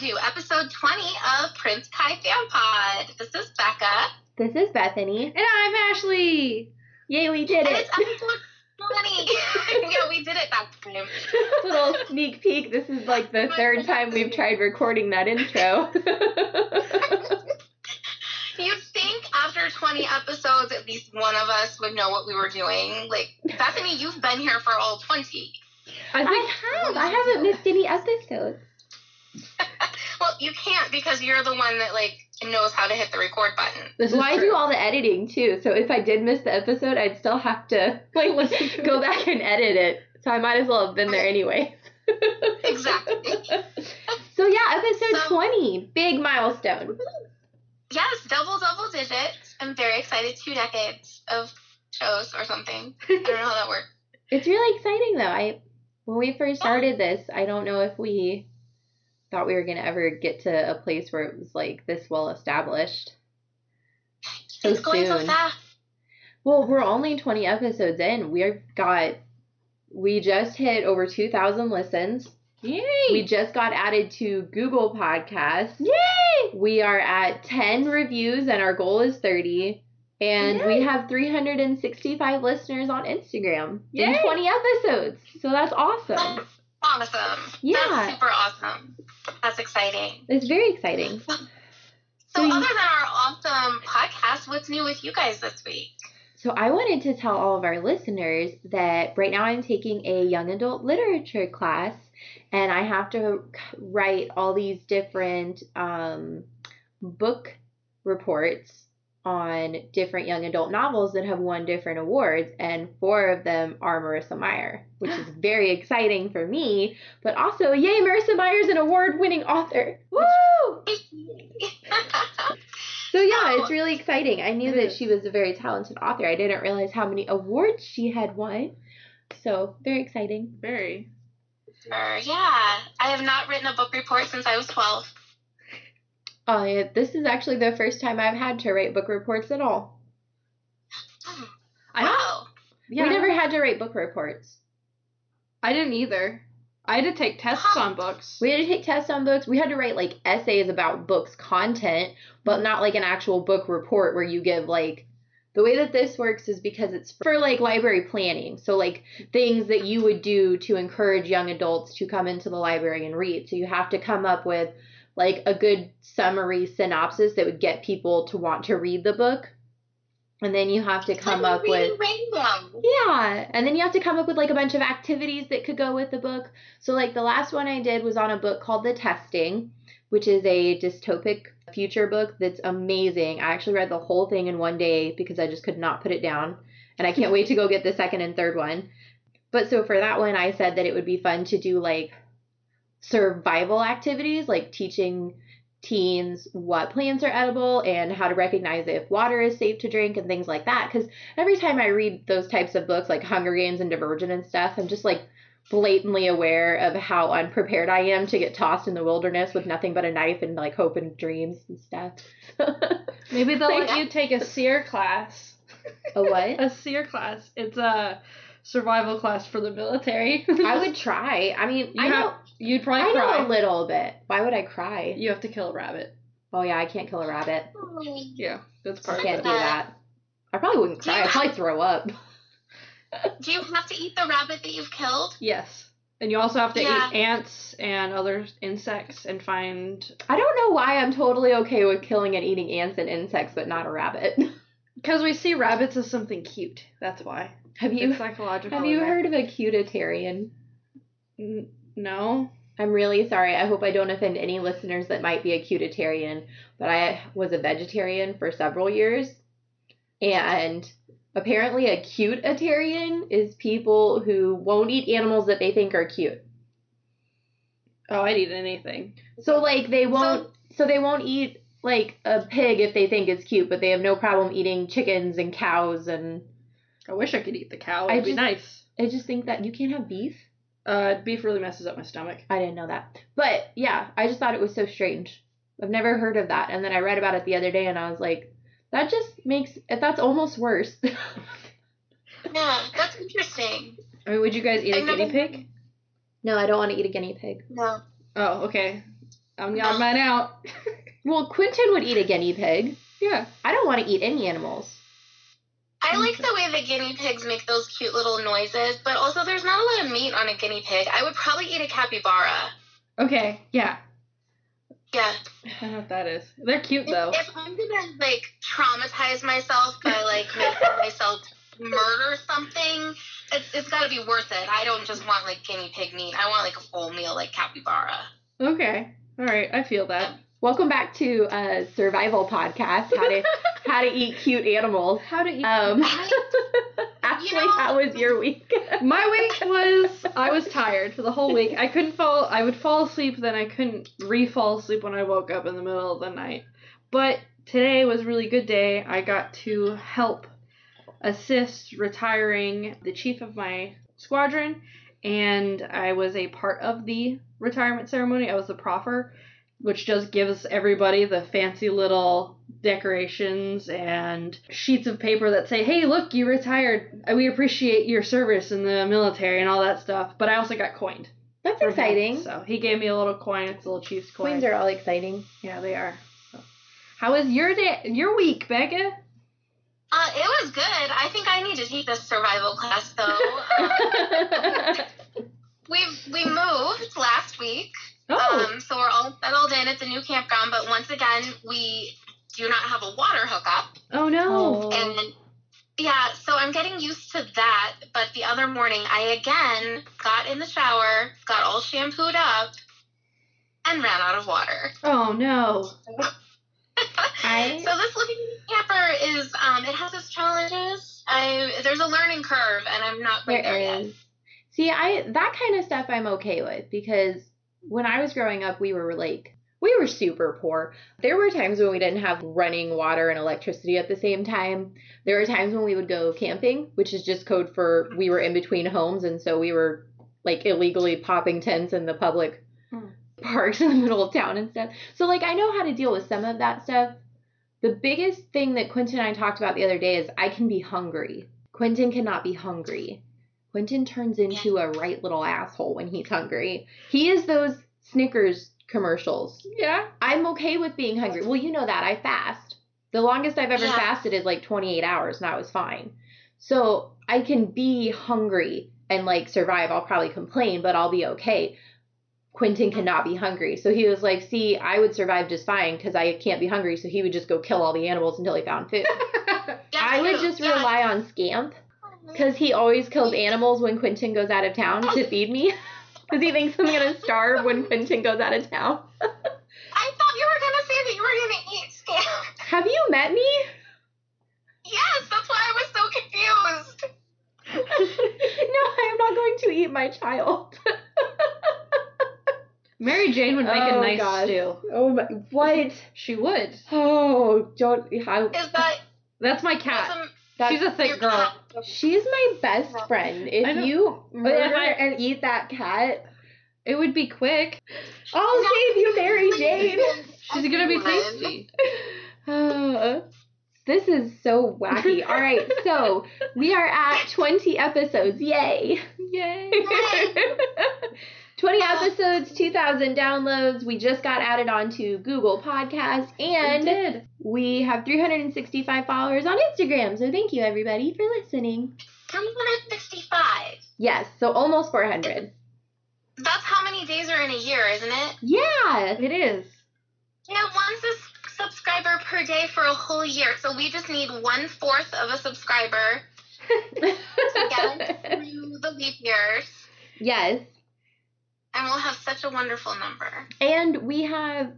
to episode 20 of Prince Kai Fan Pod. This is Becca. This is Bethanie. And I'm Ashleigh. Yay, we did And it. it's episode 20. yeah, we did it that time. Little sneak peek. This is like the third time we've tried recording that intro. You'd think after 20 episodes, at least one of us would know what we were doing. Like, Bethanie, you've been here for all 20. I I have. I haven't missed any episodes. Well, you can't because you're the one that, like, knows how to hit the record button. this Well, is I true. do all the editing too, so if I did miss the episode, I'd still have to like Listen go back and edit it. So I might as well have been there anyway. Exactly. So yeah, episode So- 20, big milestone. Yes, double, double digits. I'm very excited. Two decades of shows or something. I don't know how that works. It's really exciting though. I when we first started this, I don't know if we thought we were gonna ever get to a place where it was like this well established. So it's going so soon. fast. Well, we're only 20 episodes in. We've got we just hit over 2,000 listens. Yay! We just got added to Google Podcasts. Yay! We are at 10 reviews and our goal is 30. And we have 365 listeners on Instagram in 20 episodes. So that's awesome. Awesome. Yeah. That's super awesome. That's exciting. It's very exciting. So, So you- other than our awesome podcast, what's new with you guys this week? So I wanted to tell all of our listeners that right now I'm taking a young adult literature class and I have to write all these different um, book reports on different young adult novels that have won different awards and four of them are Marissa Meyer, which is very exciting for me, but also yay Marissa Meyer's an award-winning author. Woo! So yeah, it's really exciting. I knew that she was a very talented author. I didn't realize how many awards she had won. So very exciting. Very. Sure, yeah. I have not written a book report since I was 12. Oh yeah, this is actually the first time I've had to write book reports at all. I wow. Yeah. We never had to write book reports. I didn't either. I had to take tests on books. We had to take tests on books. We had to write like essays about books content, but not like an actual book report where you give like the way that this works is because it's for like library planning. So like things that you would do to encourage young adults to come into the library and read. So you have to come up with like a good summary synopsis that would get people to want to read the book. And then you have to come Like up with Rainbow. yeah, and then you have to come up with like a bunch of activities that could go with the book. So like the last one I did was on a book called The Testing, which is a dystopic future book that's amazing. I actually read the whole thing in one day because I just could not put it down, and I can't wait to go get the second and third one. But so for that one I said that it would be fun to do like survival activities like teaching teens what plants are edible and how to recognize if water is safe to drink and things like that because every time I read those types of books, like Hunger Games and Divergent and stuff, I'm just like blatantly aware of how unprepared I am to get tossed in the wilderness with nothing but a knife and like hope and dreams and stuff. Maybe they'll Like- let you take a SERE class. a what? A SERE class. It's a survival class for the military. I would try. I mean, You I have- know, You'd probably I cry. know a little bit. Why would I cry? You have to kill a rabbit. Oh yeah, I can't kill a rabbit. Yeah, that's part. I part can't of do that. I probably wouldn't cry. I'd probably throw up. Do you have to eat the rabbit that you've killed? Yes. And you also have to Yeah. eat ants and other insects and find I don't know why I'm totally okay with killing and eating ants and insects, but not a rabbit. because we see rabbits as something cute. That's why. Have you it's psychological. have you there. heard of a cutitarian? No. I'm really sorry. I hope I don't offend any listeners that might be a cutitarian, but I was a vegetarian for several years. And apparently, a cutitarian is people who won't eat animals that they think are cute. Oh, I'd eat anything. So, like, they won't, so, they won't eat, like, a pig if they think it's cute, but they have no problem eating chickens and cows. And I wish I could eat the cow. It'd be just- nice. I just think that you can't have beef. Uh, beef really messes up my stomach. I didn't know that. But yeah, I just thought it was so strange. I've never heard of that. And then I read about it the other day and I was like, that just makes that's almost worse. Yeah, that's interesting. I mean, would you guys eat a I've never- guinea pig? no, I don't want to eat a guinea pig. No. Oh, okay. I'm on mine out. Well, Quentin would eat a guinea pig. yeah. I don't want to eat any animals. I like the way the guinea pigs make those cute little noises, but also there's not a lot of meat on a guinea pig. I would probably eat a capybara. Okay. Yeah. Yeah. I don't know what that is. They're cute though. If I'm gonna like traumatize myself by like making myself murder something, it's it's gotta be worth it. I don't just want like guinea pig meat. I want like a full meal like capybara. Okay. All right. I feel that. Welcome back to a survival podcast. How to how to eat cute animals. How to eat? Um, Ashleigh, know- how was your week? My week was I was tired for the whole week. I couldn't fall. I would fall asleep, then I couldn't re-fall asleep when I woke up in the middle of the night. But today was a really good day. I got to help assist retiring the chief of my squadron, and I was a part of the retirement ceremony. I was the proffer, which just gives everybody the fancy little decorations and sheets of paper that say, "Hey, look, you retired. We appreciate your service in the military and all that stuff." But I also got coined. That's from him. exciting. So he gave me a little coin. It's a little Chiefs coin. Coins are all exciting. yeah, they are. So. How was your day? Your week, Becca? Uh, it was good. I think I need to take this survival class though. Um, we we moved last week, Oh, um, so we're all settled in at the new campground. But once again, we do not have a water hookup, oh no. Oh. and yeah, so I'm getting used to that. But the other morning, I again got in the shower, got all shampooed up, and ran out of water. Oh no. I- so this living camper is um, it has its challenges. I there's a learning curve, and I'm not quite there, There yet. See, I that kind of stuff I'm okay with because when I was growing up, we were like we were super poor. There were times when we didn't have running water and electricity at the same time. There were times when we would go camping, which is just code for we were in between homes, and so we were like illegally popping tents in the public Hmm. parks in the middle of town and stuff. So like I know how to deal with some of that stuff. The biggest thing that Quentin and I talked about the other day is I can be hungry. Quentin cannot be hungry. Quentin turns into a right little asshole when he's hungry. He is those Snickers commercials. Yeah. I'm okay with being hungry. Well, you know that I fast. The longest I've ever Yeah. fasted is like 28 hours, and that was fine. So I can be hungry and like survive. I'll probably complain, but I'll be okay. Quentin cannot be hungry. So he was like, See, I would survive just fine because I can't be hungry. So he would just go kill all the animals until he found food. I would just Yeah. rely on Scamp because he always kills animals when Quentin goes out of town to feed me. Because he thinks I'm going to starve when Quentin goes out of town. I thought you were gonna say that you were gonna eat scam. Have you met me? Yes, that's why I was so confused. no, I am not going to eat my child. Mary Jane would make Oh, a nice gosh. stew. oh my, what? She would. Oh, don't. How, Is that That's my cat. some- that's, She's a thick girl. she's my best friend. If you murder I- and eat that cat, It would be quick. I'll save you, Mary Jane. She's gonna be tasty. Uh, this is so wacky. All right, so we are at 20 episodes. Yay! Yay. 20 episodes, 2,000 downloads. We just got added onto Google Podcasts and we have 365 followers on Instagram. So thank you everybody for listening. 365. Yes, so almost 400. That's how many days are in a year, isn't it? Yeah. It is. Yeah, one sus- subscriber per day for a whole year. So we just need one fourth of a subscriber to get through the leap years, yes. And we'll have such a wonderful number. And we have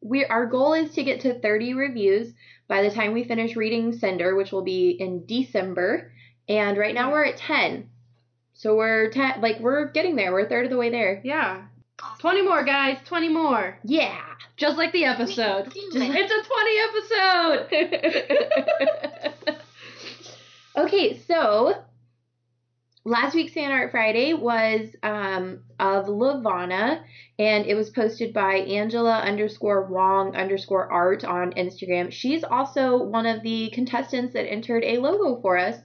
we our goal is to get to 30 reviews by the time we finish reading Cinder, which will be in December. And right now we're at 10. So we're 10 like we're getting there. We're a third of the way there. Yeah. 20 more, guys. 20 more. Yeah. Just like the episode. Just, it's a 20 episode. okay, so last week's Fan Art Friday was um, of Levana, and it was posted by Angela underscore Wong underscore art on Instagram. She's also one of the contestants that entered a logo for us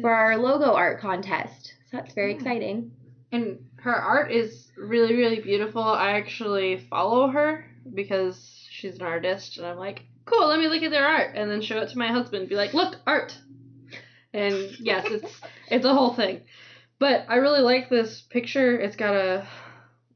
for our logo art contest. So that's very Yeah. exciting. And her art is really, really beautiful. I actually follow her because she's an artist, and I'm like, cool, let me look at their art, and then show it to my husband, be like, look, art. And yes, it's it's a whole thing. But I really like this picture. It's got a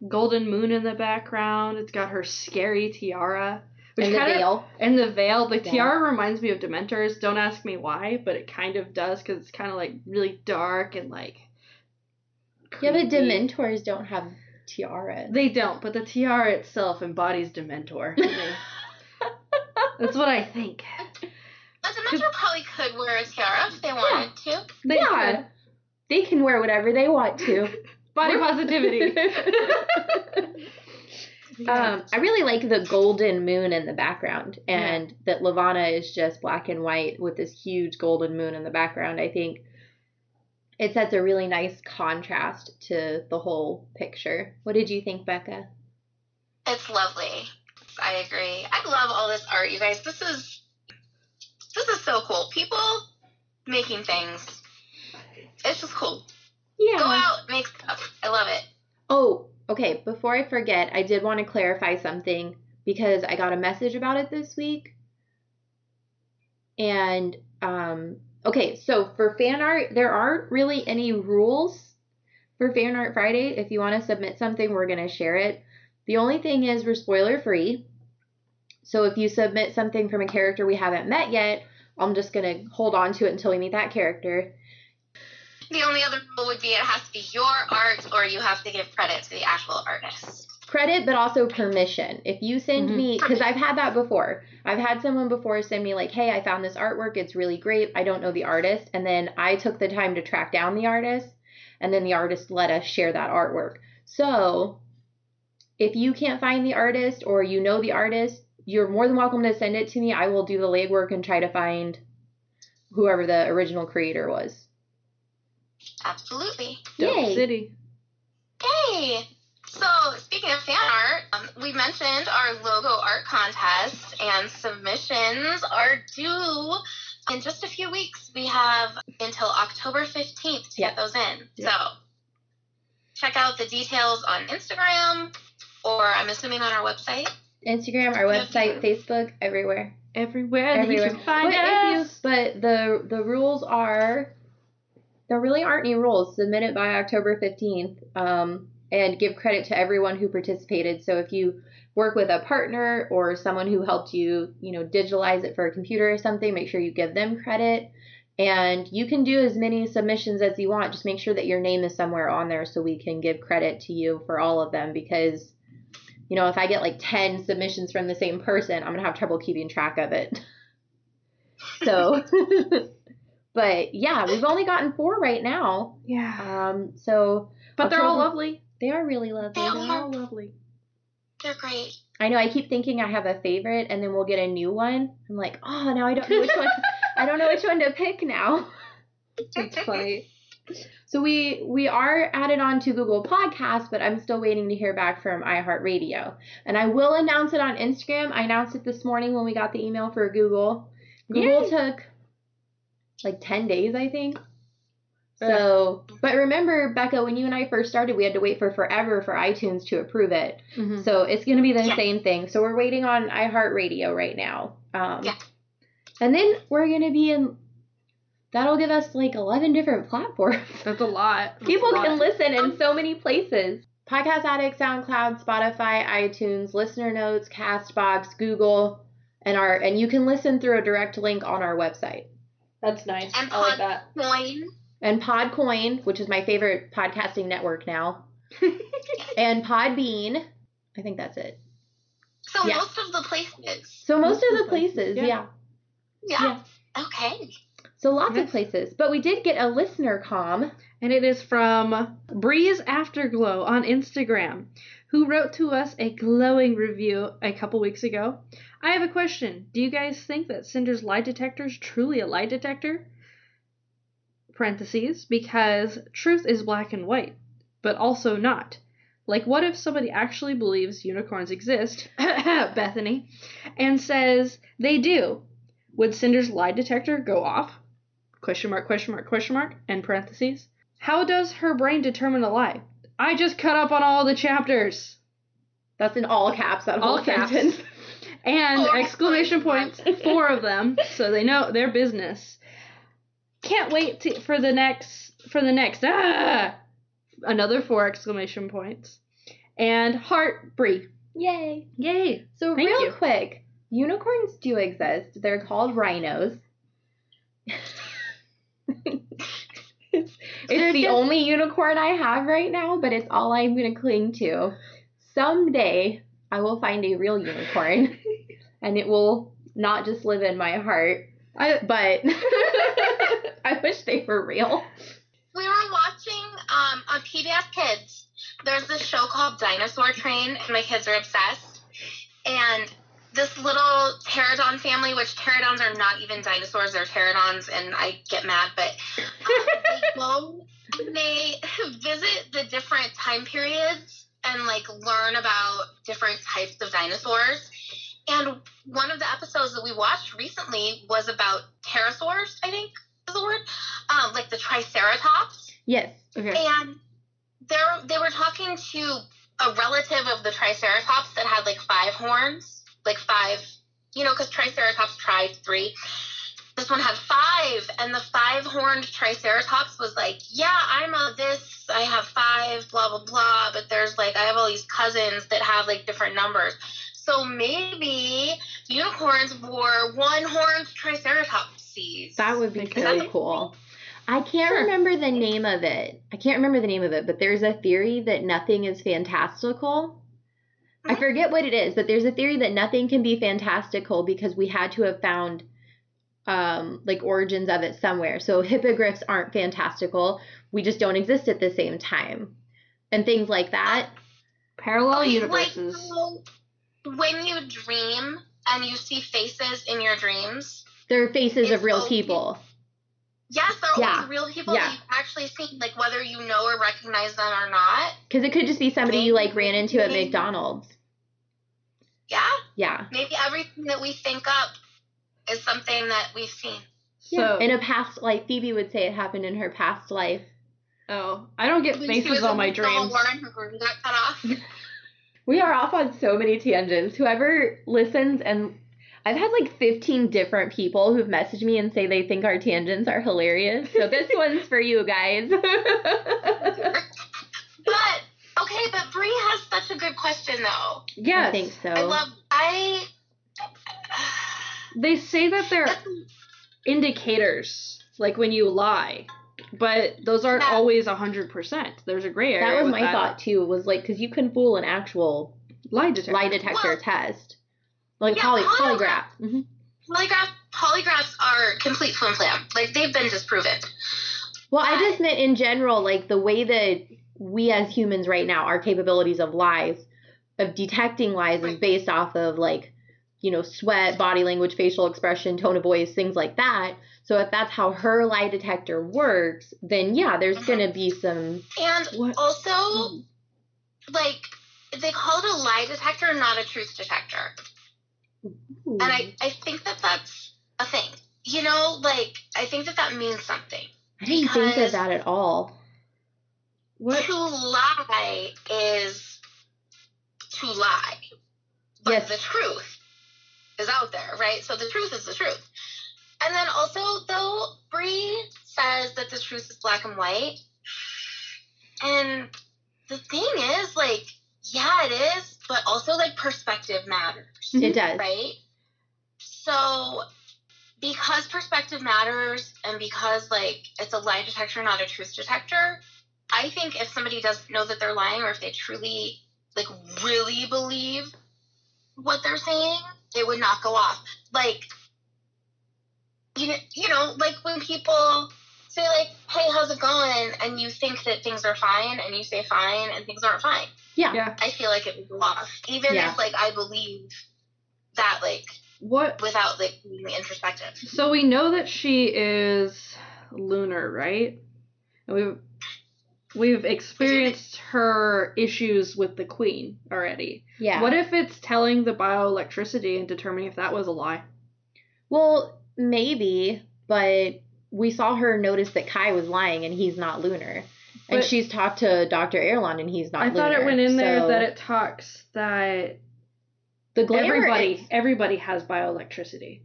golden moon in the background. It's got her scary tiara. Which And the kinda- veil. And the veil. The Yeah. tiara reminds me of Dementors. Don't ask me why, but it kind of does because it's kind of like really dark and like. Yeah, but. Dementors don't have tiaras. They don't, but the tiara itself embodies Dementor. That's what I think. A Dementor probably could wear a tiara if they wanted to. They yeah. They can wear whatever they want to. Body positivity. Um, I really like the golden moon in the background, and that Levana is just black and white with this huge golden moon in the background. I think it sets a really nice contrast to the whole picture. What did you think, Becca? It's lovely. I agree. I love all this art, you guys. This is this is so cool. People making things. It's just cool. Yeah. Go out, make stuff. I love it. Oh, okay. Before I forget, I did want to clarify something because I got a message about it this week. And um okay, so for fan art, there aren't really any rules for Fan Art Friday. If you want to submit something, we're going to share it. The only thing is we're spoiler free. So if you submit something from a character we haven't met yet, I'm just going to hold on to it until we meet that character. The only other rule would be it has to be your art or you have to give credit to the actual artist. credit but also permission if you send Mhm. me because i've had that before i've had someone before send me like hey i found this artwork it's really great i don't know the artist and then i took the time to track down the artist and then the artist let us share that artwork so if you can't find the artist or you know the artist you're more than welcome to send it to me i will do the legwork and try to find whoever the original creator was Absolutely. Dope Yay. City. Yay! So, speaking of fan art, um, we mentioned our logo art contest, and submissions are due in just a few weeks. We have until October 15th to Yeah. get those in. Yeah. So, check out the details on Instagram, or I'm assuming on our website. Instagram our website facebook everywhere Everywhere, everywhere. you can find but, if you- us. but the the rules are there really aren't any rules. Submit it by October fifteenth, um, and give credit to everyone who participated. So if you work with a partner or someone who helped you, you know, digitalize it for a computer or something, make sure you give them credit. And you can do as many submissions as you want. Just make sure that your name is somewhere on there so we can give credit to you for all of them because you know, if I get like 10 submissions from the same person, I'm going to have trouble keeping track of it. So, but yeah, we've only gotten four right now. Yeah. Um, so But they're all October- lovely. they are really lovely. They They're all lovely. They're great. I know I keep thinking I have a favorite and then we'll get a new one. I'm like, oh, now I don't know which one. I don't know which one to pick now. It's funny. So we we are added on to Google Podcasts, but I'm still waiting to hear back from iHeartRadio. And I will announce it on Instagram. I announced it this morning when we got the email for Google. Google Yay. took like 10 days, I think. So, but remember, Becca, when you and I first started, we had to wait for forever for iTunes to approve it. Mhm. So it's going to be the Yeah. same thing. So we're waiting on iHeartRadio right now. Um, Yeah. And then we're going to be in, that'll give us like 11 different platforms. That's a lot. That's People a lot. can listen in so many places. Podcast Addict, SoundCloud, Spotify, iTunes, Listener Notes, Castbox, Google, and our and you can listen through a direct link on our website. That's nice. And I like that. Coin. And Podcoin, which is my favorite podcasting network now, and Podbean. I think that's it. So, Yeah. most of the places. So most Most of the places, yeah. yeah. Yeah. Okay. So lots Yes. of places. But we did get a listener com. And it is from Breeze Afterglow on Instagram, who wrote to us a glowing review a couple weeks ago. I have a question. Do you guys think that Cinder's lie detector is truly a lie detector? Parentheses, because truth is black and white, but also not. Like, what if somebody actually believes unicorns exist, Bethanie, and says they do? Would Cinder's lie detector go off? Question mark, question mark, question mark, end parentheses. How does her brain determine a lie? I just cut up on all the chapters. That's in all caps. That All whole caps. sentence. and Oh, exclamation points, four of them, so they know their business. Can't wait to, for the next for the next ah another four exclamation points. And heart Brie. Yay! Yay. So Thank real you. quick, unicorns do exist. They're called rhinos. it's it's the only unicorn I have right now, but it's all I'm gonna cling to. Someday I will find a real unicorn, and it will not just live in my heart, I but I wish they were real. We were watching um, on PBS Kids. There's this show called Dinosaur Train, and my kids are obsessed. And this little pterodon family, which pterodons are not even dinosaurs, they're pterodons, and I get mad, but um, they go and they visit the different time periods and like learn about different types of dinosaurs. And one of the episodes that we watched recently was about pterosaurs, I think is the word, um, like the Triceratops. Yes. okay. And they they were talking to a relative of the Triceratops that had like five horns, like five, you know, because Triceratops tried three. This one had five, and the five horned Triceratops was like, Yeah, I'm a this, I have five, blah, blah, blah, but there's like, I have all these cousins that have like different numbers. So maybe unicorns were one horned Triceratopses. That would be Is that really cool. I can't Sure. remember the name of it. I can't remember the name of it, but there's a theory that nothing is fantastical. I forget what it is, but there's a theory that nothing can be fantastical because we had to have found um like origins of it somewhere. So hippogriffs aren't fantastical. We just don't exist at the same time. And things like that. Parallel Okay, universes. Like, so when you dream and you see faces in your dreams, They're faces of real okay. people. Yes, they're Yeah. always real people Yeah. that you've actually seen, like whether you know or recognize them or not. Because it could just be somebody you like ran into at McDonald's. Yeah, Yeah. maybe everything that we think up is something that we've seen. Yeah. So In a past life, Phoebe would say it happened in her past life. oh, I don't get When she faces was on my dreams. War her groin got cut off. We are off on so many tangents. Whoever listens, and I've had like 15 different people who've messaged me and say they think our tangents are hilarious. So this one's for you guys. but okay, but Brie has such a good question though. Yes. I think so. I love. I. They say that they're indicators, like when you lie, but those aren't Yeah. always hundred percent. There's a gray area. that was my that. thought too. Was like because you couldn't fool an actual Lie detector. lie detector Well, test, like yeah, poly- polygraph. polygraph. hmm Polygraph polygraphs are complete flim flam. Like they've been disproven. Well, I just meant in general, like the way that we as humans right now, our capabilities of lies, of detecting lies, is based off of like, you know, sweat, body language, facial expression, tone of voice, things like that. So if that's how her lie detector works, then yeah, there's Mhm. gonna be some. And What? also, Mm. like they call it a lie detector, not a truth detector. And I, I think that that's a thing. You know, like I think that that means something. I didn't think of that at all. What? To lie is to lie. But Yes. the truth is out there, right? So the truth is the truth. And then also, though, Brie says that the truth is black and white. And the thing is, like, yeah, it is, but also, like, perspective matters, It does. right? So, because perspective matters and because, like, it's a lie detector, not a truth detector, I think if somebody doesn't know that they're lying or if they truly, like, really believe what they're saying, it would not go off. Like, you know, you know, like when people say like, "Hey, how's it going?" and you think that things are fine, and you say fine, and things aren't fine. Yeah. Yeah. I feel like it would go off, even Yeah. if like I believe that, like What? without like being introspective. So we know that she is lunar, right? And we've we've experienced her issues with the queen already. Yeah. What if it's telling the bioelectricity and determining if that was a lie? Well, maybe, but we saw her notice that Kai was lying and he's not lunar. and she's talked to Dr. Erland, and he's not. I thought it went in there that it talks that the glamour everybody is- everybody has bioelectricity.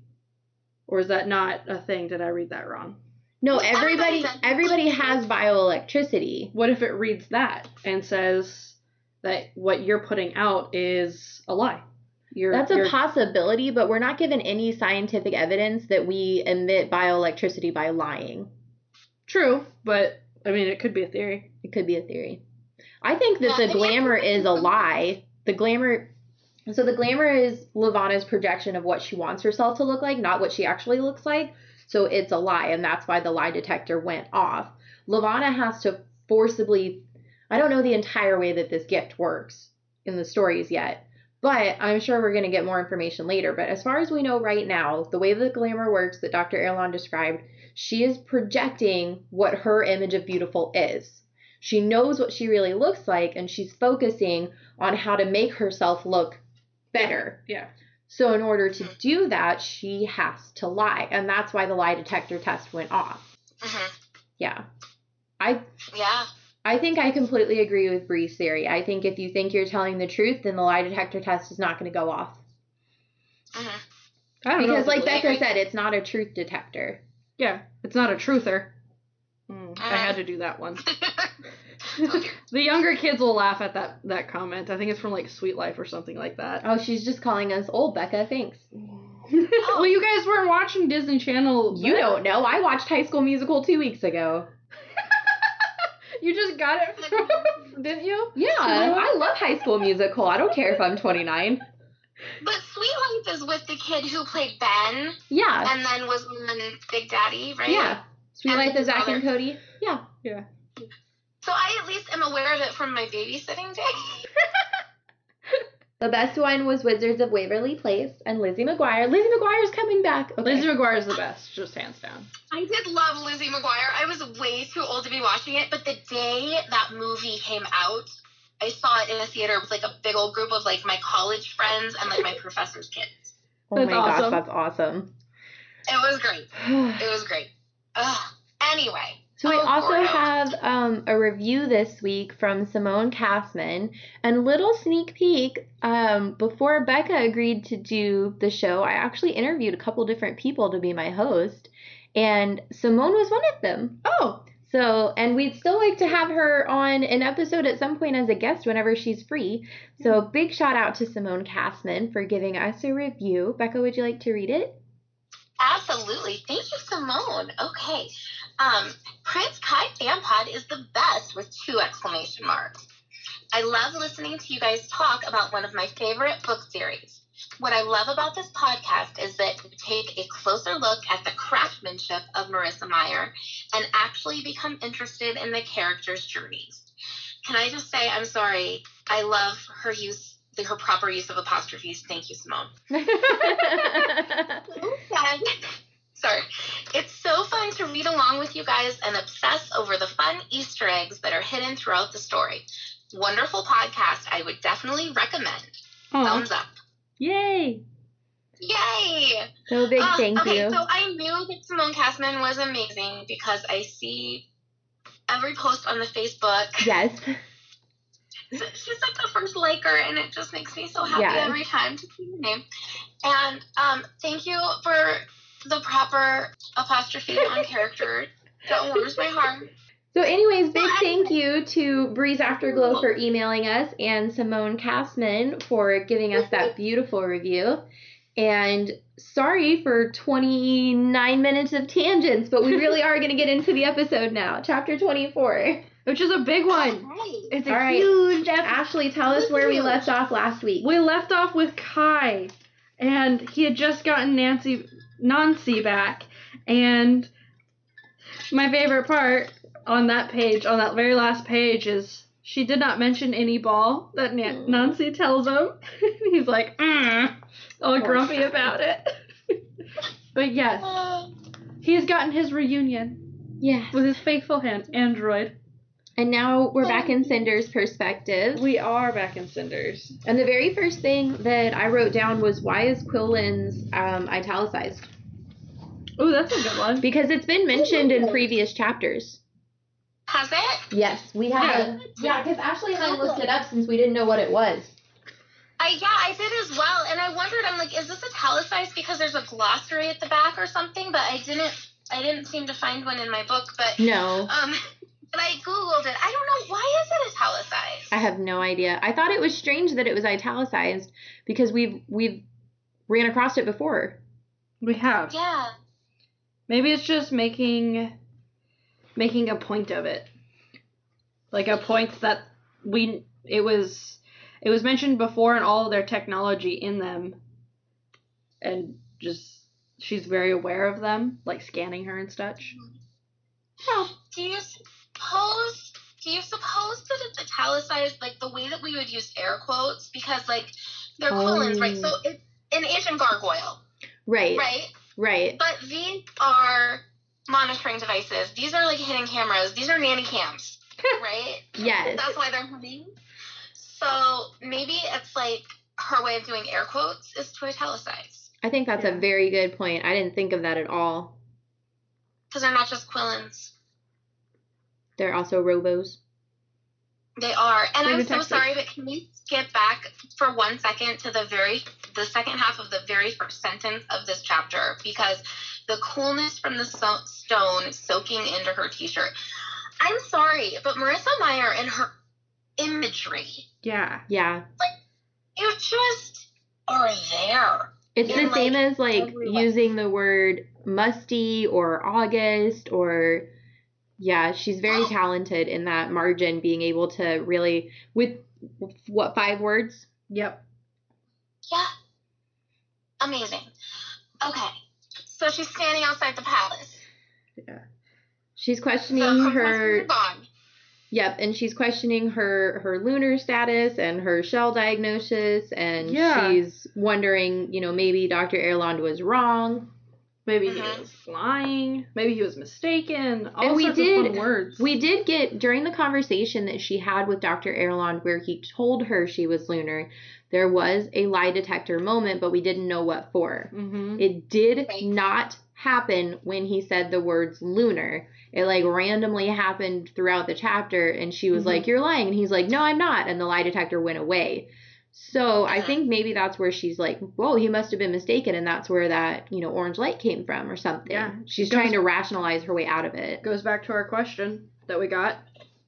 Or is that not a thing? Did I read that wrong? no, everybody, everybody- everybody has bioelectricity. What if it reads that and says that what you're putting out is a lie? You're, That's a possibility, but we're not given any scientific evidence that we emit bioelectricity by lying. true, but I mean, it could be a theory. It could be a theory. I think that Yeah, the glamour is a lie. The glamour. So the glamour is Levana's projection of what she wants herself to look like, not what she actually looks like. So it's a lie, and that's why the lie detector went off. Levana has to forcibly. I don't know the entire way that this gift works in the stories yet, but I'm sure we're going to get more information later. But as far as we know right now, the way the glamour works that Dr. Erland described, she is projecting what her image of beautiful is. She knows what she really looks like, and she's focusing on how to make herself look better. Yeah. So, in order to do that, she has to lie. And that's why the lie detector test went off. Mhm. Yeah. I Yeah. I think I completely agree with Bree's theory. I think if you think you're telling the truth, then the lie detector test is not going to go off. Mhm. I don't Because, know. like Becca agree. said, it's not a truth detector. yeah, it's not a truther. Mm, I had to do that one. the younger kids will laugh at that that comment. I think it's from like Suite Life or something like that. Oh, she's just calling us old, Becca. Thanks. well, you guys weren't watching Disney Channel. You don't know. I watched High School Musical two weeks ago. You just got it from, didn't you? Yeah, I love High School Musical. I don't care if I'm 29. But Suite Life is with the kid who played Ben Yeah, and then was on Big Daddy, right? yeah. Suite And Life of his Zack and. Cody. Yeah. Yeah. So I at least am aware of it from my babysitting day. The best one was Wizards of Waverly Place and Lizzie McGuire. Lizzie McGuire's coming back. Okay. Lizzie McGuire is the best, just hands down. I did love Lizzie McGuire. I was way too old to be watching it, but the day that movie came out, I saw it in a theater with like a big old group of like my college friends and like my professor's kids. oh That's my gosh, awesome. that's awesome. It was great. It was great. Ugh. Anyway. So we Oh, also have um, a review this week from Simone Kassman. And little sneak peek, um, before Becca agreed to do the show, I actually interviewed a couple different people to be my host, and Simone was one of them. Oh, So, and we'd still like to have her on an episode at some point as a guest whenever she's free. So, big shout out to Simone Kassman for giving us a review. Becca, would you like to read it? Absolutely. Thank you, Simone. Okay. Um, Prince Kai Fampod is the best with two exclamation marks. I love listening to you guys talk about one of my favorite book series. What I love about this podcast is that you take a closer look at the craftsmanship of Marissa Meyer and actually become interested in the characters' journeys. Can I just say, I'm sorry, I love her use, her proper use of apostrophes. Thank you, Simone. fun. Sorry. It's so fun to read along with you guys and obsess over the fun Easter eggs that are hidden throughout the story. Wonderful podcast. I would definitely recommend. Aw. Thumbs up. yay! Yay! so, big Uh, thank okay, you. so I knew that Simone Kassman was amazing because I see every post on the Facebook. yes. She's like the first liker, and it just makes me so happy Yes. every time to see her name. And um, thank you for the proper apostrophe on character. That warms my heart. So, anyways, big thank you to Breeze Afterglow for emailing us and Simone Kassman for giving us that beautiful review. And sorry for 29 minutes of tangents, but we really are going to get into the episode now. Chapter 24. Which is a big one. Right. It's a All right. huge episode. Ashleigh, tell us where we left off last week. We left off with Kai, and he had just gotten Nancy Nancy back, and my favorite part on that page, on that very last page, is she did not mention any ball that Nan- Mm. Nancy tells him. He's like, mm, all Poor grumpy Kai. about it. but yes, he's gotten his reunion Yes. with his faithful hand android. And now we're back in Cinder's perspective. We are back in Cinders. And the very first thing that I wrote down was why is Quillen's um, italicized? Oh, that's a good one. Because it's been mentioned in previous chapters. Has it? Yes, we have. Yeah. A, yeah, because Ashleigh and I looked it up since we didn't know what it was. I yeah, I did as well, and I wondered. I'm like, is this italicized because there's a glossary at the back or something? But I didn't. I didn't seem to find one in my book. But No, um, but I googled it. I don't know why is it italicized. I have no idea. I thought it was strange that it was italicized because we've we've ran across it before. We have. yeah. Maybe it's just making making a point of it. Like a point that we it was it was mentioned before in all of their technology in them and just she's very aware of them, like scanning her and such. Do you suppose? Do you suppose that it's italicized like the way that we would use air quotes because like they're quillins, right? So oh. it's an ancient gargoyle, Right, right? right. But these are monitoring devices. These are like hidden cameras. These are nanny cams, right? Yes. That's why they're humming. So maybe it's like her way of doing air quotes is to italicize I think that's Yeah. a very good point. I didn't think of that at all. because they're not just quillins. They're also robos. They are. And They're I'm so sorry, but can we skip back for one second to the very the second half of the very first sentence of this chapter because the coolness from the so- stone soaking into her t-shirt. I'm sorry, but Marissa Meyer and her imagery, Yeah. Yeah. Like you just are there. It's the same like, as like using the word musty or August or yeah, she's very talented in that margin being able to really with what five words? Yep. Yeah. Amazing. Okay. So she's standing outside the palace. Yeah. She's questioning her her questions are gone. Yep, and she's questioning her her lunar status and her shell diagnosis and Yeah. she's wondering, you know, maybe Dr. Erland was wrong. Maybe he Mhm. was lying. Maybe he was mistaken. All And we sorts did- of fun words. We did get during the conversation that she had with Dr. Erland where he told her she was lunar, there was a lie detector moment, but we didn't know what for. Mm-hmm. It did Right. not happen when he said the words lunar. It like randomly happened throughout the chapter and she was Mhm. like, You're lying. And he's like, No, I'm not. And the lie detector went away. So I think maybe that's where she's like, Whoa, he must have been mistaken. And that's where that, you know, orange light came from or something. Yeah. She's Goes- trying to rationalize her way out of it. Goes back to our question that we got.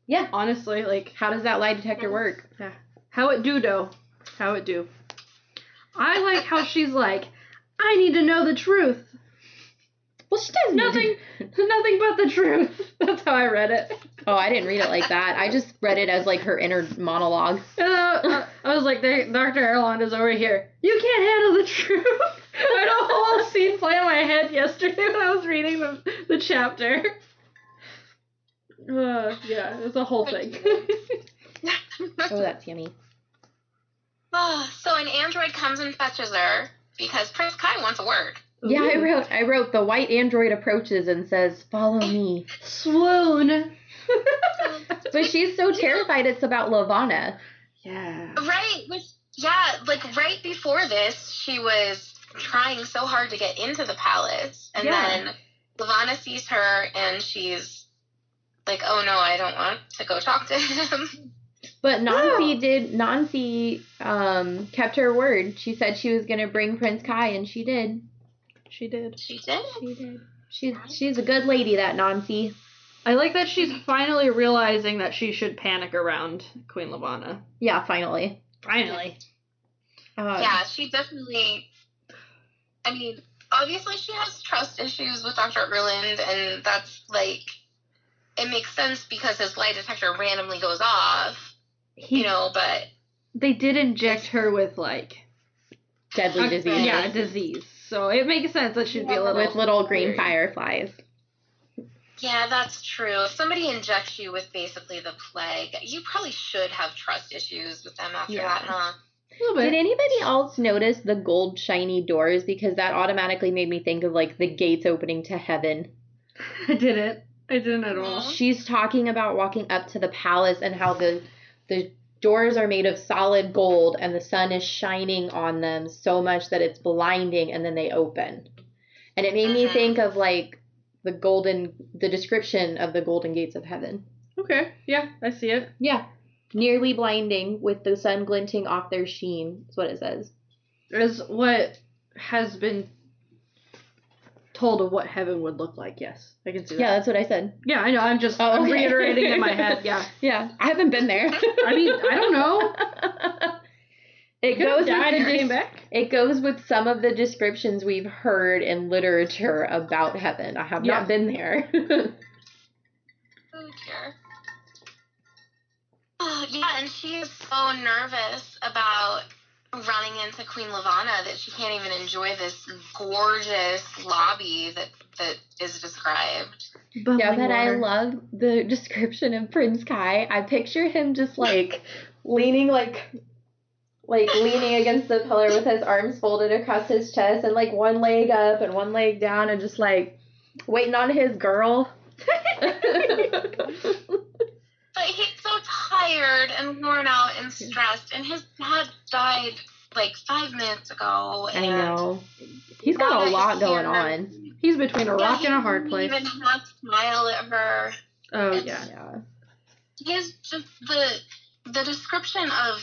Yeah. Honestly, like How does that lie detector work? Yeah. how it do though. How it do. I like how she's like, I need to know the truth. Well, she does Nothing, nothing but the truth. That's how I read it. Oh, I didn't read it like that. I just read it as like her inner monologue. And I, I was like, Dr. Erland is over here. You can't handle the truth. I had a whole scene play in my head yesterday when I was reading the, the chapter. Uh, yeah, it's a whole thing. Oh, that's yummy. Ah, so an android comes and fetches her because Prince Kai wants a word. Yeah, I wrote I wrote the white android approaches and says, "Follow me." Swoon. But she's so terrified it's about Levana. yeah. Right. Which, yeah, like right before this, she was trying so hard to get into the palace, and Yeah. then Levana sees her, and she's like, "Oh no, I don't want to go talk to him." But Nancy Oh. did Nancy um kept her word. She said she was gonna bring Prince Kai and she did. She did. she did. She did. She's she's a good lady, that Nancy. I like that she's finally realizing that she should panic around Queen Levana. Yeah, finally. Finally. Uh, yeah, she definitely. I mean, obviously, she has trust issues with Dr. Erland, and that's like. It makes sense because his lie detector randomly goes off, He, you know, but they did inject her with like Deadly disease. Yeah, disease. So it makes sense that she'd be a little With little green weary. fireflies. Yeah, that's true. If somebody injects you with basically the plague, you probably should have trust issues with them after Yeah. that, huh? A little Did anybody else notice the gold shiny doors? Because that automatically made me think of like the gates opening to heaven. I didn't. I didn't at all. She's talking about walking up to the palace and how the the doors are made of solid gold and the sun is shining on them so much that it's blinding and then they open. And it made me Mhm. think of like the golden the description of the golden gates of heaven. Okay. Yeah, I see it. Yeah. Nearly blinding with the sun glinting off their sheen. That's what it says. Is what has been told of what heaven would look like. Yes, I can see that. Yeah, that's what I said. Yeah, I know. I'm just Oh, I'm okay. reiterating in my head. Yeah. Yeah. I haven't been there. I mean, I don't know. It Could goes died with and the came back. It goes with some of the descriptions we've heard in literature about heaven. I have Yeah. not been there. Oh dear. Oh, yeah, and she is so nervous about running into Queen Levana that she can't even enjoy this gorgeous lobby that that is described. yeah, but I love the description of Prince Kai. I picture him just like leaning like like leaning against the pillar with his arms folded across his chest and like one leg up and one leg down and just like waiting on his girl. But he's so tired and worn out and stressed, and his dad died like five minutes ago. I know. He's got a lot he's going on. He's between a Yeah, rock he and a hard didn't place. Even half smile at her. Oh It's- yeah. Yeah. His just the the description of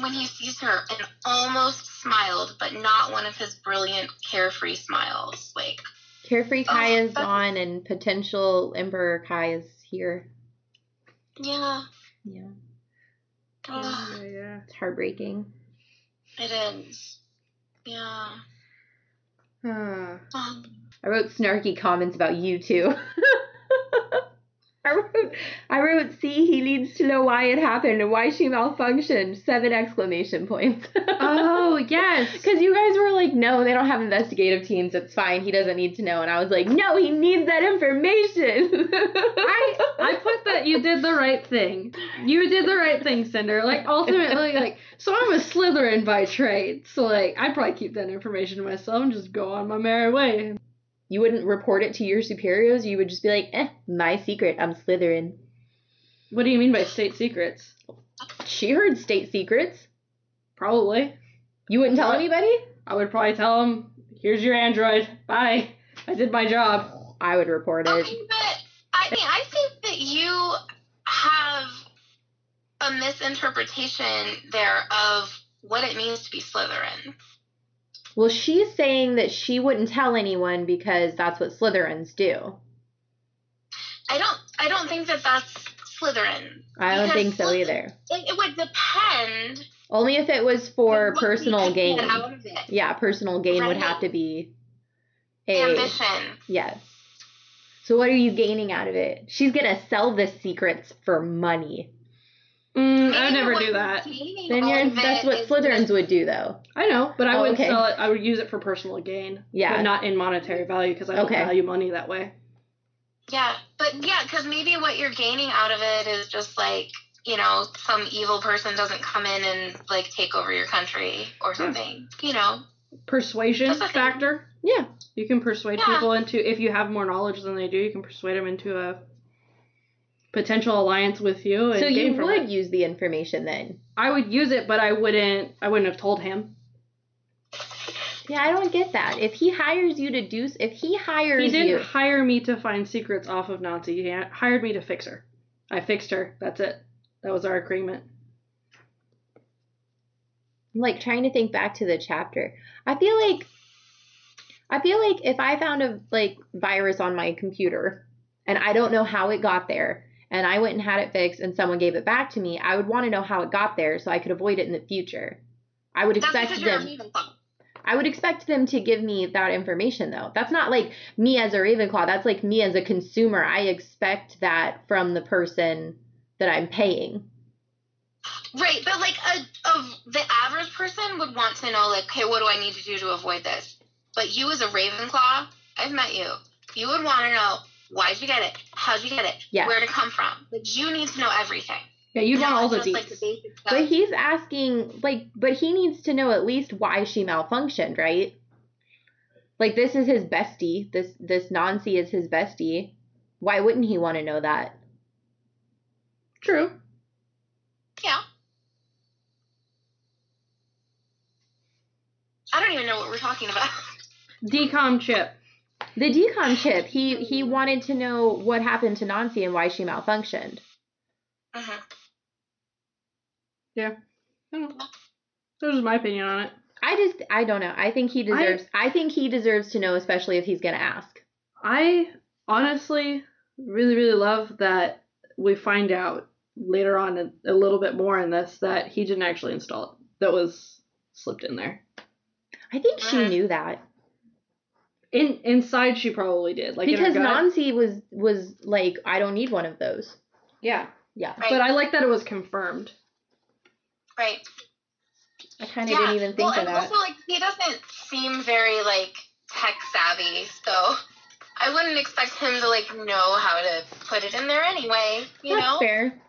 when he sees her and almost smiled, but not one of his brilliant carefree smiles. Like Carefree Kai Oh, is gone and potential Emperor Kai is here. yeah, Yeah. ugh, Yeah, yeah. It's heartbreaking. it is. Yeah. Ah. Um, I wrote snarky comments about you too. I wrote, I wrote, see, he needs to know why it happened and why she malfunctioned. Seven exclamation points. oh yes. Because you guys were like, no, they don't have investigative teams. It's fine. He doesn't need to know. And I was like, no, he needs that information. I I put that you did the right thing. You did the right thing, Cinder. Like ultimately, like so I'm a Slytherin by trade. So like I'd probably keep that information to myself and just go on my merry way. You wouldn't report it to your superiors. You would just be like, eh, my secret. I'm Slytherin. What do you mean by state secrets? She heard state secrets. Probably. You wouldn't tell anybody? I would probably tell him, "Here's your android. Bye. I did my job." I would report it. okay, but I mean, I think that you have a misinterpretation there of what it means to be Slytherin. Well, she's saying that she wouldn't tell anyone because that's what Slytherins do. I don't. I don't think that that's Slytherin. I don't think so Slytherin- either. It, it would depend. Only if it was for what personal gain. it. Yeah, personal gain would have to be a Ambition. yes. So what are you gaining out of it? She's gonna sell the secrets for money. Mm, I would never do that. Then you're that's what what is Slytherins would do though. I know, but I Oh, wouldn't okay. sell it. I would use it for personal gain. Yeah. But not in monetary value because I don't Okay. value money that way. Yeah, but yeah, because maybe what you're gaining out of it is just like you know some evil person doesn't come in and like take over your country or something. You know. Persuasion That's okay. factor. Yeah. You can persuade Yeah. people into if you have more knowledge than they do, you can persuade them into a potential alliance with you. And So you would it. use the information then. I would use it, but I wouldn't. I wouldn't have told him. Yeah, I don't get that. If he hires you to do, if he hires He didn't you, hire me to find secrets off of Nainsi. He hired me to fix her. I fixed her. That's it. That was our agreement. I'm like trying to think back to the chapter. I feel like I feel like if I found a like virus on my computer and I don't know how it got there and I went and had it fixed and someone gave it back to me, I would want to know how it got there so I could avoid it in the future. I would That's expect because you're a them I would expect them to give me that information though. That's not like me as a Ravenclaw. That's like me as a consumer. I expect that from the person that I'm paying. Right, but like a of the average person would want to know like, okay, what do I need to do to avoid this? But you as a Ravenclaw, I've met you. You would want to know why'd you get it, how'd you get it, Yes. where to come from. Like you need to know everything. Yeah, you'd want Not all the details. like the. But he's asking like but he needs to know at least why she malfunctioned, right? Like this is his bestie. This this Nainsi is his bestie. Why wouldn't he want to know that? True. yeah. I don't even know what we're talking about. Decom chip. The decom chip, he he wanted to know what happened to Nainsi and why she malfunctioned. I don't. That was my opinion on it. I just I don't know. I think he deserves I, think he deserves to know, especially if he's gonna ask. I honestly really, really love that we find out later on a, a little bit more in this that he didn't actually install it. That was slipped in there. I think she Mhm. knew that. In inside, she probably did. Like because gut. Nainsi was was like, I don't need one of those. yeah. Yeah. Right. But I like that it was confirmed. Right. I kind of yeah. didn't even think well, of and that. also like he doesn't seem very like tech savvy, so I wouldn't expect him to like know how to put it in there anyway. You That's know. fair.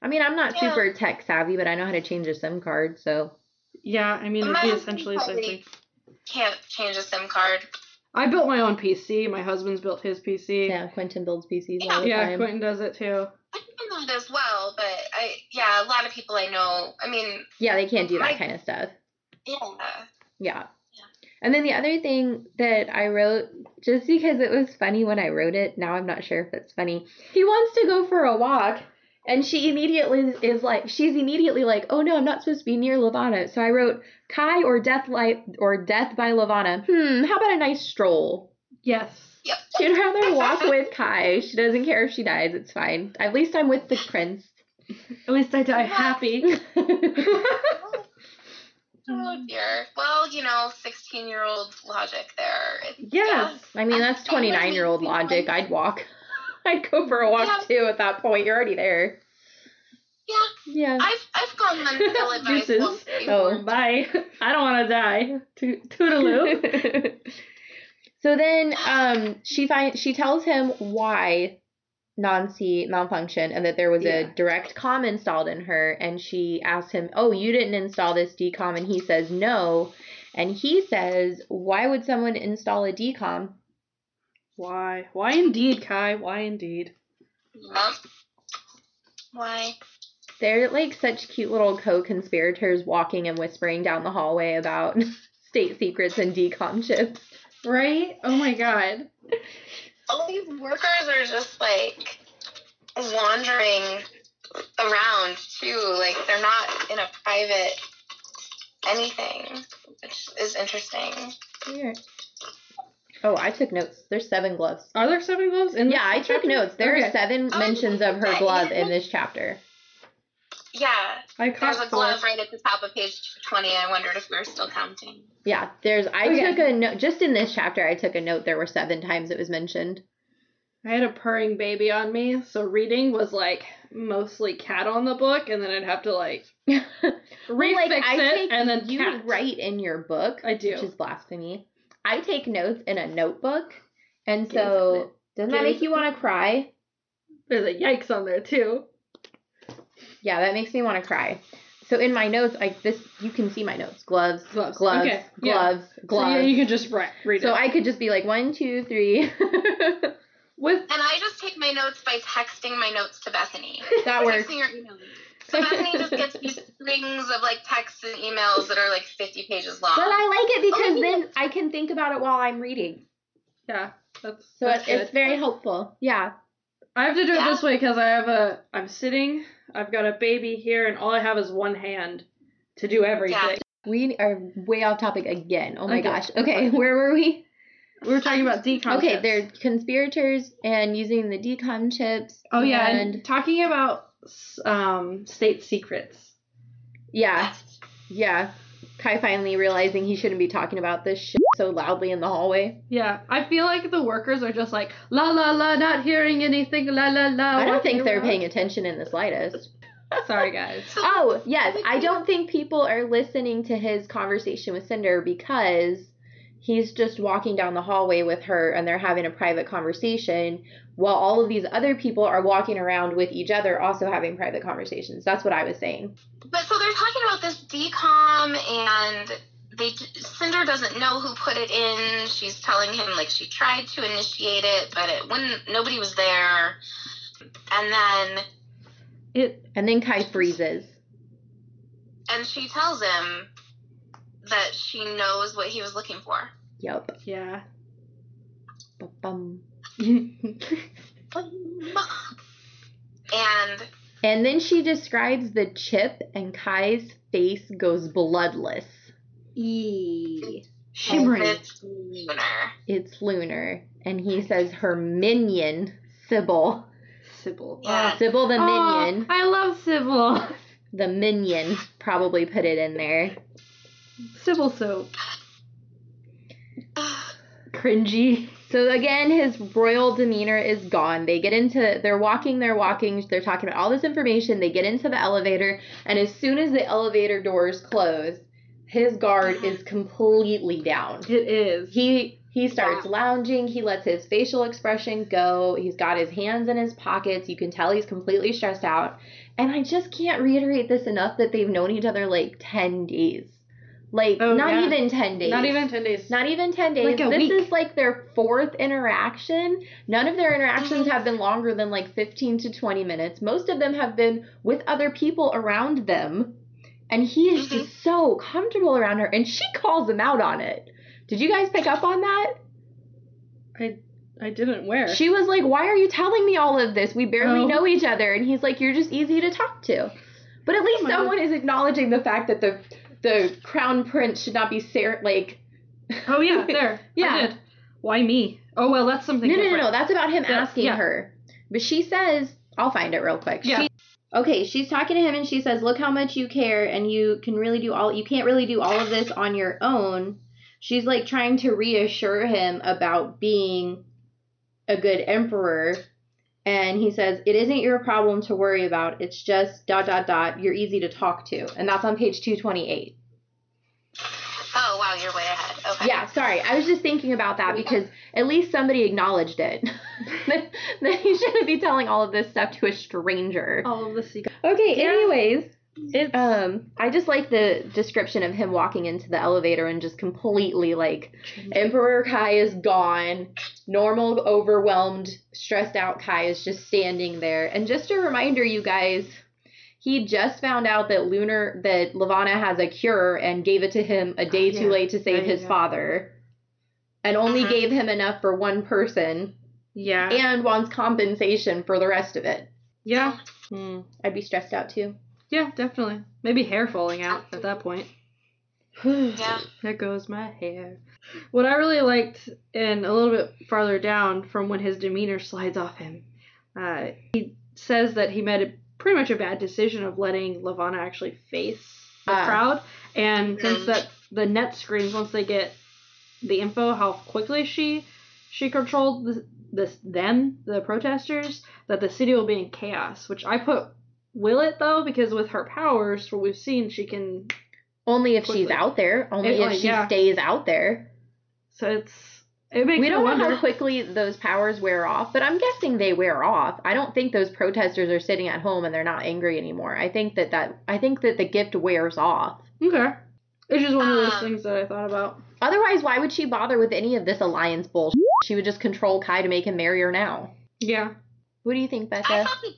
I mean, I'm not Yeah. super tech savvy, but I know how to change a SIM card, so Yeah, I mean, My it'd be essentially the same thing. Can't change a SIM card. I built my own PC. My husband's built his PC. yeah, Quentin builds PCs all the Yeah, time. Quentin does it too. I can do it as well, but I yeah, a lot of people I know. I mean, Yeah, they can't do that My- kind of stuff. yeah. Yeah. Yeah. And then the other thing that I wrote, just because it was funny when I wrote it, now I'm not sure if it's funny. He wants to go for a walk, and she immediately is like, she's immediately like, oh no, I'm not supposed to be near Levana. So I wrote Kai or Death Light or Death by Levana. Hmm, how about a nice stroll? Yes. Yep. She'd rather walk with Kai. She doesn't care if she dies. It's fine. At least I'm with the prince. At least I die happy. Oh dear. Well, you know, sixteen-year-old logic there. It- yes. I mean, that's I- I would 29 year old logic. I'd walk. I'd go for a walk Yeah. too at that point. You're already there. Yeah, Yeah. I've I've gone on Deuces. walks. Oh. Bye. I don't want to die. To- Toodaloo. so then um she find she tells him why Nainsi malfunctioned and that there was Yeah. a direct com installed in her and she asks him, "Oh, you didn't install this decom?" and he says, "No." And he says, "Why would someone install a decom?" Why? Why indeed, Kai? Why indeed? Yep. Why? They're like such cute little co-conspirators walking and whispering down the hallway about state secrets and decom chips. Right? Oh my god. All these workers are just like wandering around too. Like they're not in a private anything, which is interesting. Weird. Oh, I took notes. There's seven gloves. Are there seven gloves in Yeah, I this took chapter? notes. There Okay. are seven Oh, mentions of her glove in this chapter. Yeah, I there's caught a four. glove right at the top of page 20. I wondered if we were still counting. Yeah, there's. I Okay. took a note just in this chapter. I took a note. There were seven times it was mentioned. I had a purring baby on me, so reading was like mostly cat on the book, and then I'd have to like Well, refix like, I it take, and then you cat. write in your book. I do. which is blasphemy. I take notes in a notebook, and Give so it. doesn't that Give make you it. want to cry? There's a yikes on there too. Yeah, that makes me want to cry. So in my notes, like this, you can see my notes: gloves, Gloves. gloves, Okay, yeah. gloves, So yeah, you can just re- read So it. I could just be like one, two, three. With And I just take my notes by texting my notes to Bethanie. that works. Texting or emailing. So Bethanie just gets these strings of like texts and emails that are like 50 pages long. But I like it oh, because Oh, then I can think about it while I'm reading. yeah, that's So that's it's good. very helpful. Yeah. I have to do it this way because I have a. I'm sitting. I've got a baby here, and all I have is one hand to do everything. We are way off topic again. Oh my Okay, gosh. Okay, where were we? We were talking about decom. Okay, chips. they're conspirators and using the decom chips. Oh yeah, and and talking about um state secrets. yeah, yeah. Kai finally realizing he shouldn't be talking about this shit so loudly in the hallway. Yeah, I feel like the workers are just like la la la, not hearing anything, la la la. I don't think they're around. paying attention in the slightest. Sorry, guys. Oh, yes. I don't think people are listening to his conversation with Cinder because he's just walking down the hallway with her and they're having a private conversation while all of these other people are walking around with each other also having private conversations. That's what I was saying. But so they're talking about this decom, and they Cinder doesn't know who put it in. She's telling him like she tried to initiate it, but it wouldn't. Nobody was there. And then It And then Kai freezes. and she tells him that she knows what he was looking for. Yup. yeah. Bum. And And then she describes the chip, and Kai's face goes bloodless. E. Shimmering. It's lunar. It's lunar. And he says her minion, Sybil. Sybil. Yeah. Ah. Sybil the Oh, minion. I love Sybil. The minion probably put it in there. Sybil soap. Cringy. So again, his royal demeanor is gone. They get into, they're walking, they're walking, they're talking about all this information. They get into the elevator, and as soon as the elevator doors close, his guard is completely down. It is. He he starts lounging. He lets his facial expression go. He's got his hands in his pockets. You can tell he's completely stressed out. And I just can't reiterate this enough that they've known each other like ten days. Like Oh, not yeah. even ten days. Not even 10 days. Not even 10 days. Like this week. is like their fourth interaction. None of their interactions have been longer than like 15 to 20 minutes. Most of them have been with other people around them. And he is Mm-hmm. just so comfortable around her. And she calls him out on it. Did you guys pick up on that? I I didn't wear. She was like, Why are you telling me all of this? We barely Oh. know each other. And he's like, You're just easy to talk to. But at least Oh someone is acknowledging the fact that the the crown prince should not be ser- like oh yeah, there. Yeah. Why me? Oh well, that's something. No, no, no, no. That's about him That's- asking yeah. her. But she says, I'll find it real quick. Yeah. She, okay, she's talking to him and she says, Look how much you care and you can really do all you can't really do all of this on your own. She's like trying to reassure him about being a good emperor. And he says, It isn't your problem to worry about. It's just dot dot dot. You're easy to talk to. And that's on page 228. Oh wow, you're way ahead. Okay. Yeah, sorry. I was just thinking about that because at least somebody acknowledged it. that, that he shouldn't be telling all of this stuff to a stranger. All of the secret. Okay, Yeah. anyways, It's um I just like the description of him walking into the elevator and just completely like Emperor Kai is gone. Normal, overwhelmed, stressed out Kai is just standing there. And just a reminder, you guys, he just found out that Lunar that Levana has a cure and gave it to him a day too Yeah, late to save his father. And only Mhm. gave him enough for one person yeah. and wants compensation for the rest of it. yeah. Hmm, I'd be stressed out too. Yeah, definitely. Maybe hair falling out at that point. Yeah. There goes my hair. What I really liked, and a little bit farther down from when his demeanor slides off him, uh, he says that he made a pretty much a bad decision of letting Levana actually face the Ah. crowd, and since Mhm. that the net screens once they get the info how quickly she she controlled the, this them the protesters that the city will be in chaos. Which I put will it though because with her powers, what we've seen, she can Only if she's out there. Only It- if like, she yeah. stays out there. So it's it makes We don't know how quickly those powers wear off, but I'm guessing they wear off. I don't think those protesters are sitting at home and they're not angry anymore. I think that that I think that the gift wears off. okay, it's just one of those Um, things that I thought about. Otherwise, why would she bother with any of this alliance bullshit? She would just control Kai to make him marry her now. Yeah, What do you think, I Becca? thought the,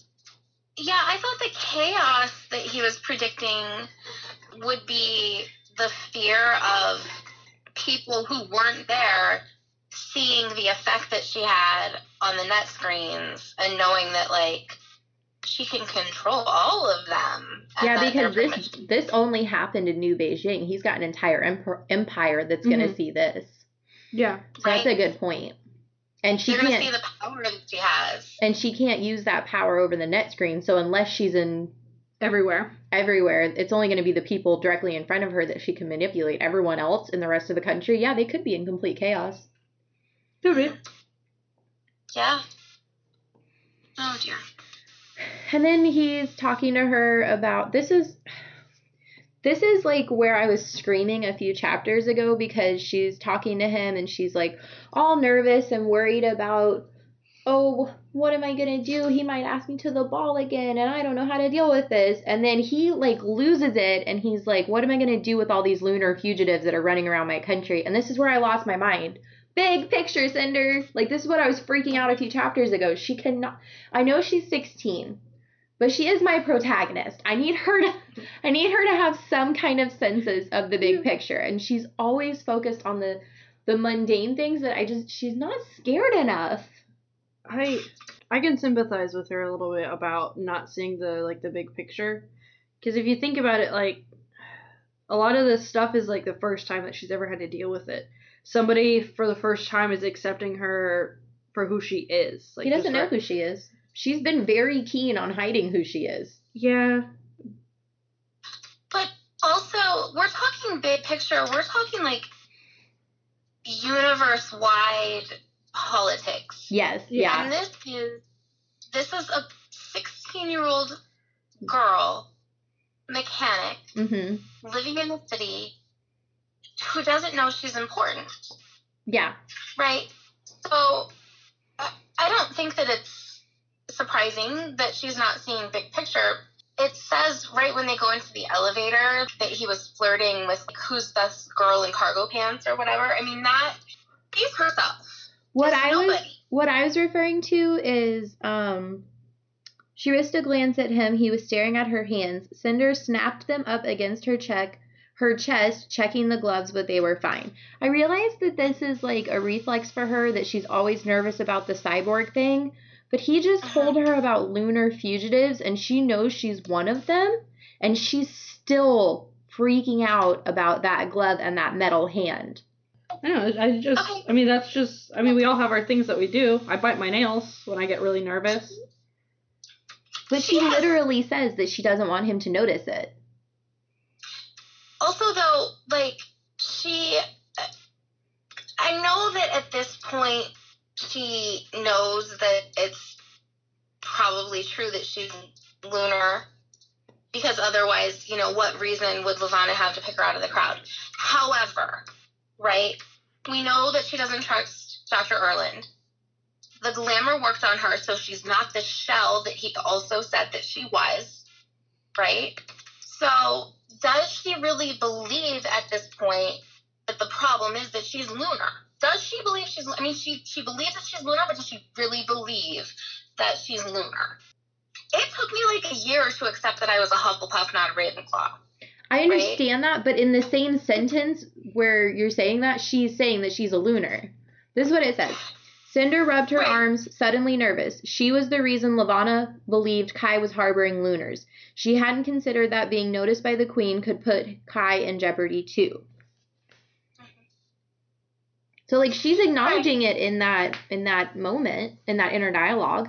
yeah, I thought the chaos that he was predicting would be the fear of people who weren't there seeing the effect that she had on the net screens and knowing that like she can control all of them. Yeah, because this much- this only happened in New Beijing. He's got an entire emp- empire that's going to mm-hmm. see this. yeah, So that's a good point. And she you're can't see the power that she has. and she can't use that power over the net screen. So unless she's in everywhere. everywhere, it's only going to be the people directly in front of her that she can manipulate. Everyone else in the rest of the country, yeah, they could be in complete chaos. Could be. Yeah. Oh dear. And then he's talking to her about this is this is like where I was screaming a few chapters ago because she's talking to him and she's like all nervous and worried about oh what am I gonna do? He might ask me to the ball again and I don't know how to deal with this. And then he like loses it and he's like, What am I gonna do with all these lunar fugitives that are running around my country? And this is where I lost my mind. Big picture, Cinder. Like this is what I was freaking out a few chapters ago. She cannot I know she's 16, but she is my protagonist. I need her to I need her to have some kind of senses of the big picture and she's always focused on the the mundane things that I just she's not scared enough. I I can sympathize with her a little bit about not seeing the like the big picture, because if you think about it, like a lot of this stuff is like the first time that she's ever had to deal with it. Somebody for the first time is accepting her for who she is. Like he doesn't know for- who she is. She's been very keen on hiding who she is. Yeah, But also, we're talking big picture. We're talking like universe wide politics. Yes, Yeah. And this is this is a 16 year old girl mechanic. Mm-hmm. living in the city who doesn't know she's important, Yeah. right? So I I don't think that it's surprising that she's not seeing big picture. It says right when they go into the elevator that he was flirting with like, who's this girl in cargo pants or whatever. I mean that she's herself. What It's I was what I was referring to is um she risked a glance at him. He was staring at her hands. Cinder snapped them up against her check her chest, checking the gloves, but they were fine. I realized that this is like a reflex for her that she's always nervous about the cyborg thing, but he just Uh-huh. told her about lunar fugitives and she knows she's one of them and she's still freaking out about that glove and that metal hand. I know. I just, I mean, that's just. I mean, we all have our things that we do. I bite my nails when I get really nervous. But she Yes. literally says that she doesn't want him to notice it. also though like she i know that at this point she knows that it's probably true that she's lunar because otherwise you know what reason would levana have to pick her out of the crowd? However right we know that she doesn't trust dr erland. The glamour worked on her so she's not the shell that he also said that she was right? So, does she really believe at this point that the problem is that she's lunar? Does she believe she's? I mean, she she believes that she's lunar, but does she really believe that she's lunar? It took me like a year to accept that I was a Hufflepuff, not a Ravenclaw. I understand that, but in the same sentence where you're saying that, she's saying that she's a lunar. This is what it says. Cinder rubbed her Right. arms, suddenly nervous. She was the reason Levana believed Kai was harboring lunars. She hadn't considered that being noticed by the queen could put Kai in jeopardy too. So like she's acknowledging it in that in that moment, in that inner dialogue.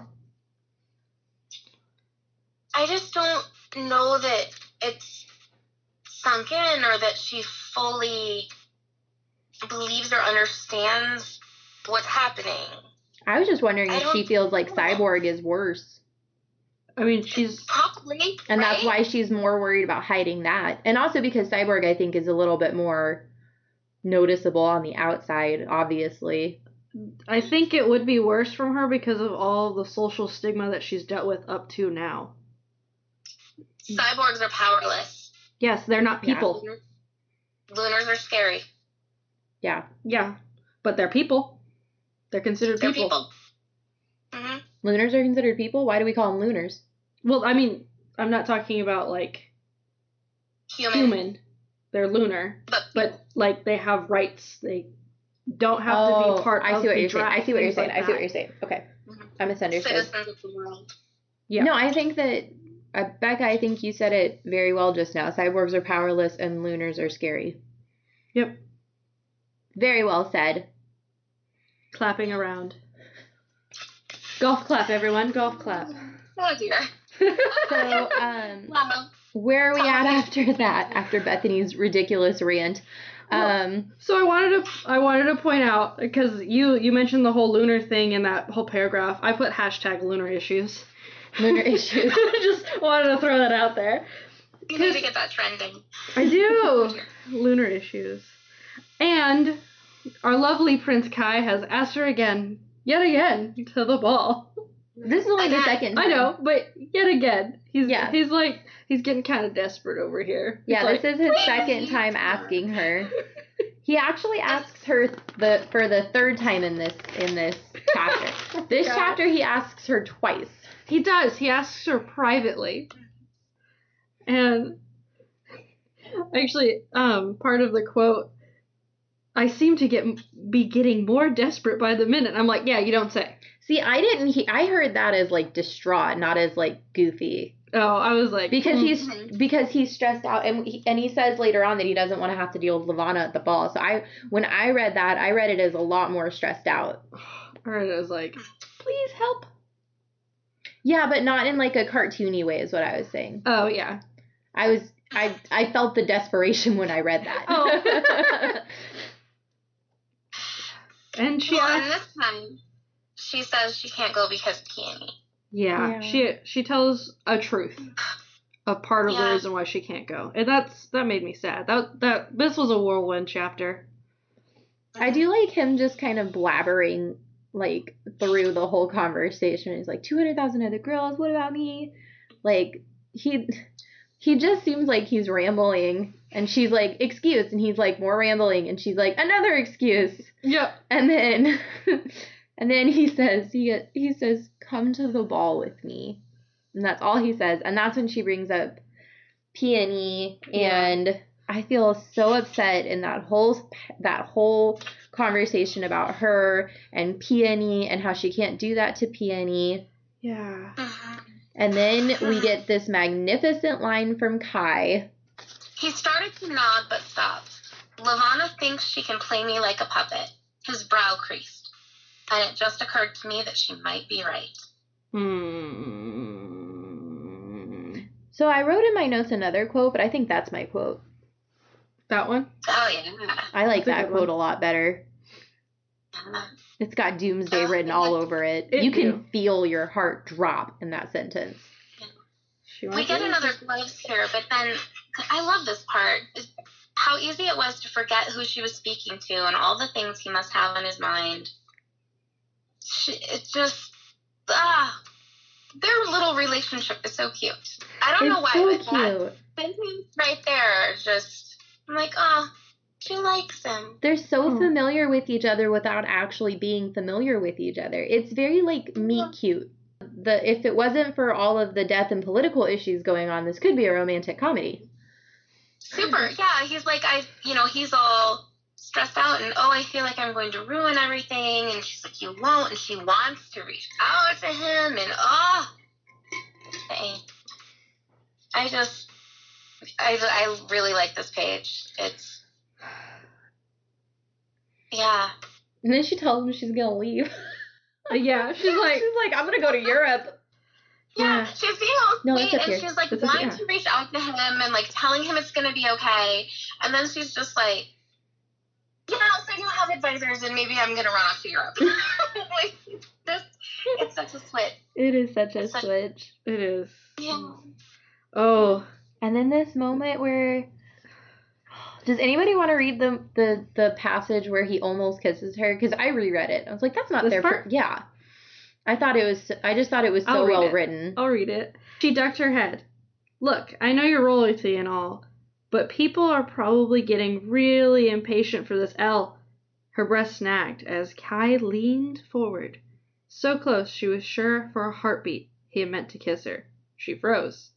I just don't know that it's sunk in or that she fully believes or understands what's happening. I was just wondering I if she feels like Cyborg is worse. I mean, she's. Probably, And that's why she's more worried about hiding that. And also because Cyborg, I think, is a little bit more noticeable on the outside, obviously. I think it would be worse from her because of all the social stigma that she's dealt with up to now. cyborgs are powerless. Yes, they're not Yeah. people. Lunars are scary. Yeah. Yeah, but they're people. They're considered They're people. people. hmm Lunars are considered people? Why do we call them lunars? Well, I mean, I'm not talking about like Human. human. They're lunar, But, but like they have rights. They don't have to be part Oh, I of see what the you're saying. I see what you're saying. like I see what you're saying. Okay. Mhm. I misunderstood. citizens of the world. Yeah. No, I think that, uh, Becca, I think you said it very well just now. Cyborgs are powerless and lunars are scary. Yep. Very well said. Clapping around. Golf clap, everyone. Golf clap. Oh dear. So, um, Wow. Where are we at after that? After Bethanie's ridiculous rant? Um, So I wanted to I wanted to point out because you you mentioned the whole lunar thing in that whole paragraph. I put hashtag lunar issues. Lunar issues. Just wanted to throw that out there. You need to get that trending. I do. lunar issues. And our lovely Prince Kai has asked her again, yet again, to the ball. This is only the second. I know, but yet again, he's Yeah. he's like he's getting kind of desperate over here. He's Yeah, like, this is his second time asking her. He actually asks her the for the third time in this in this chapter. This God. chapter he asks her twice. He does. He asks her privately. And actually, um, part of the quote, I seem to get be getting more desperate by the minute. I'm like, yeah, you don't say. See, I didn't. He- I heard that as like distraught, not as like goofy, Oh, I was like because hmm. he's because he's stressed out, and he, and he says later on that he doesn't want to have to deal with Levana at the ball. So I, when I read that, I read it as a lot more stressed out. or it was like, please help. Yeah, but not in like a cartoony way, is what I was saying. Oh yeah. I was, I, I felt the desperation when I read that. Oh. And she well, asked, this time, she says she can't go because peony. yeah, Yeah. she she tells a truth. A part of the reason why she can't go. And that's that made me sad. That that this was a whirlwind chapter. I do like him just kind of blabbering like through the whole conversation. He's like, 200,000 other girls, what about me? Like, he he just seems like he's rambling and she's like, excuse. And he's like, more rambling. And she's like, another excuse. Yep. And then and then he says, he, he says, come to the ball with me. And that's all he says. And that's when she brings up peony and I feel so upset in that whole that whole conversation about her and Peony and how she can't do that to Peony. Yeah. Mhm. And then we get this magnificent line from Kai. He started to nod but stopped. Levana thinks she can play me like a puppet. His brow creased. And it just occurred to me that she might be right. Hmm. So I wrote in my notes another quote, but I think that's my quote. That one? Oh, yeah. I like That's that good quote one. a lot better. Yeah. It's got doomsday Uh, written all over it. It you can do. feel your heart drop in that sentence. She We get it? another glimpse here, but then I love this part. How easy it was to forget who she was speaking to and all the things he must have on his mind. She, it just, ah, their little relationship is so cute. I don't know It's why, so but that cute. sentence right there, just, I'm like, oh, she likes him. They're so Oh. familiar with each other without actually being familiar with each other. It's very like meet cute. The if it wasn't for all of the death and political issues going on, this could be a romantic comedy. Super, yeah. He's like, I, you know, he's all stressed out and oh, I feel like I'm going to ruin everything. And she's like, you won't. And she wants to reach out to him. And oh, hey. I just, I, I really like this page. It's, yeah. And then she tells him she's gonna leave. Yeah, she's like, she's like, I'm gonna go to Europe. Yeah, Yeah. she's being all No, sweet it's up and she's like It's up wanting here. to reach out to him and like telling him it's gonna be okay. And then she's just like, Yeah, so you have advisors and maybe I'm gonna run off to Europe. like this it's such a switch. It is such a such- switch. it is. Yeah. Oh, And then this moment where does anybody want to read the the the passage where he almost kisses her? Because I reread it. I was like, that's not This there. part? For, yeah. I thought it was. I just thought it was so I'll read well it. written. I'll read it. She ducked her head. Look, I know you're royalty and all, but people are probably getting really impatient for this L. Her breast snagged as Kai leaned forward. So close she was sure for a heartbeat he had meant to kiss her. She froze,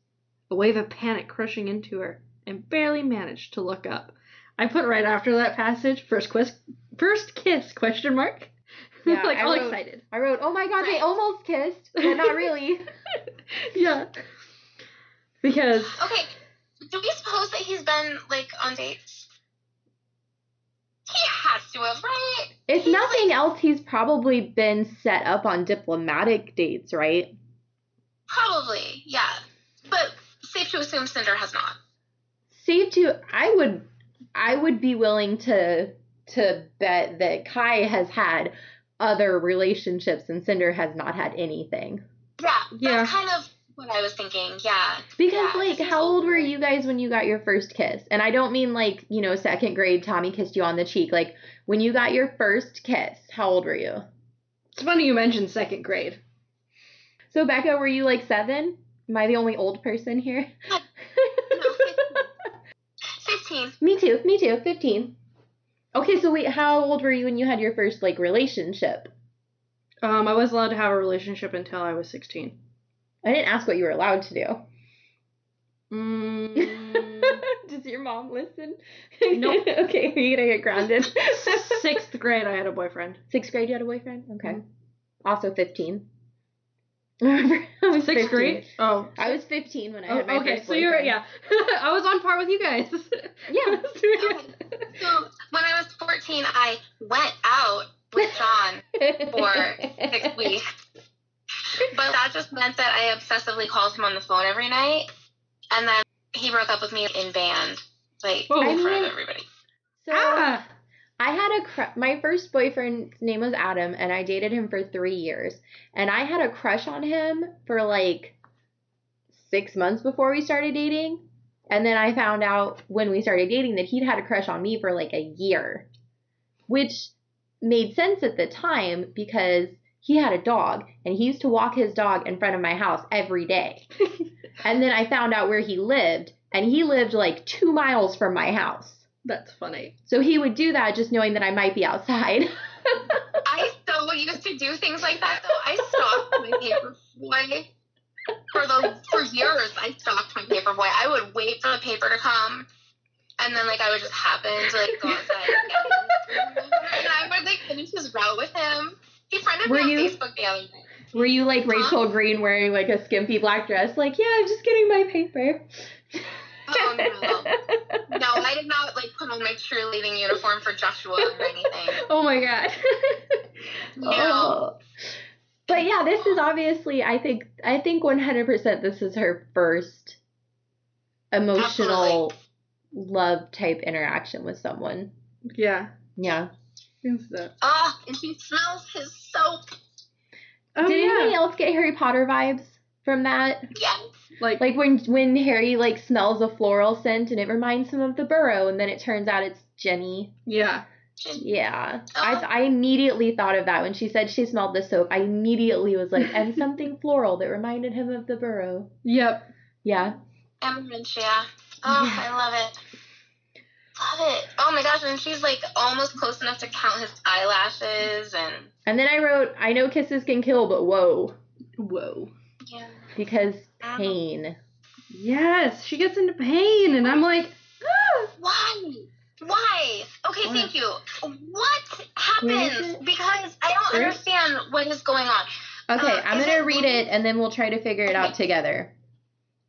a wave of panic crushing into her, and barely managed to look up. I put right after that passage, first quest, first kiss, question mark. Yeah, like I all wrote- excited. I wrote, oh my god, they almost kissed, but not really. yeah. Because Okay. Do we suppose that he's been like on dates? He has to have, right? if He's, nothing like, else, he's probably been set up on diplomatic dates, right? Probably, yeah. But safe to assume Cinder has not. Safe to, I would, I would be willing to to bet that Kai has had other relationships and Cinder has not had anything. Yeah, that's Yeah. kind of what I was thinking. Yeah. Because Yeah, like, how old were you guys when you got your first kiss? And I don't mean like you know second grade. Tommy kissed you on the cheek. Like when you got your first kiss, how old were you? it's funny you mentioned second grade. So Becca, were you like seven? Am I the only old person here? No, 15. me too. Me too. Fifteen. Okay, so wait, how old were you when you had your first like relationship? Um, I was allowed to have a relationship until I was 16. I didn't ask what you were allowed to do. Mm, Does your mom listen? Nope. okay, are you're gonna get grounded. sixth grade, I had a boyfriend. Sixth grade, you had a boyfriend. Okay. Mhm. also 15. I was Sixth 15. grade. Oh. I was 15 when I Oh, had my okay, first so you're yeah. I was on par with you guys. Yeah. So when I was 14, I went out with John for six weeks. But that just meant that I obsessively called him on the phone every night. And then he broke up with me in band, like Whoa. in front mean- of everybody. So ah. I had a cr- my first boyfriend's name was Adam, and I dated him for three years. And I had a crush on him for like six months before we started dating. And then I found out when we started dating that he'd had a crush on me for like a year, which made sense at the time because he had a dog and he used to walk his dog in front of my house every day. and then I found out where he lived, and he lived like two miles from my house. That's funny. So he would do that just knowing that I might be outside. I so used to do things like that though. I stalked my paper boy for the for years. I stalked my paper boy. I would wait for the paper to come, and then like I would just happen to like go outside, and, and I would like finish his route with him. He friended Were me on you- Facebook the other day. Were you like Rachel Green wearing like a skimpy black dress? Like, yeah, I'm just getting my paper. Oh no, no, I did not like put on my cheerleading uniform for Joshua or anything. Oh my god. No. Oh. But yeah, this is obviously I think I think 100% this is her first emotional love type interaction with someone. yeah. Yeah. Seems that. Oh, and he smells his soap. Oh Did yeah. anybody else get Harry Potter vibes from that? Yeah. Like, Like when when Harry like smells a floral scent and it reminds him of the burrow and then it turns out it's Ginny. yeah. Yeah. Oh. I uh-huh. I immediately thought of that when she said she smelled the soap. I immediately was like, and something floral that reminded him of the burrow. Yep. Yeah. Emerald, yeah. Oh, Yeah. I love it. Love it. Oh my gosh, and she's like almost close enough to count his eyelashes and And then I wrote, I know kisses can kill, but whoa. Whoa. yeah. Because Uh-huh. pain. Yes, she gets into pain, and I'm like, ah. Why? Why? Okay, Why? thank you. What Where is happens? Because I don't Where? understand what is going on. Okay, Uh, I'm gonna it read when- it and then we'll try to figure it out together.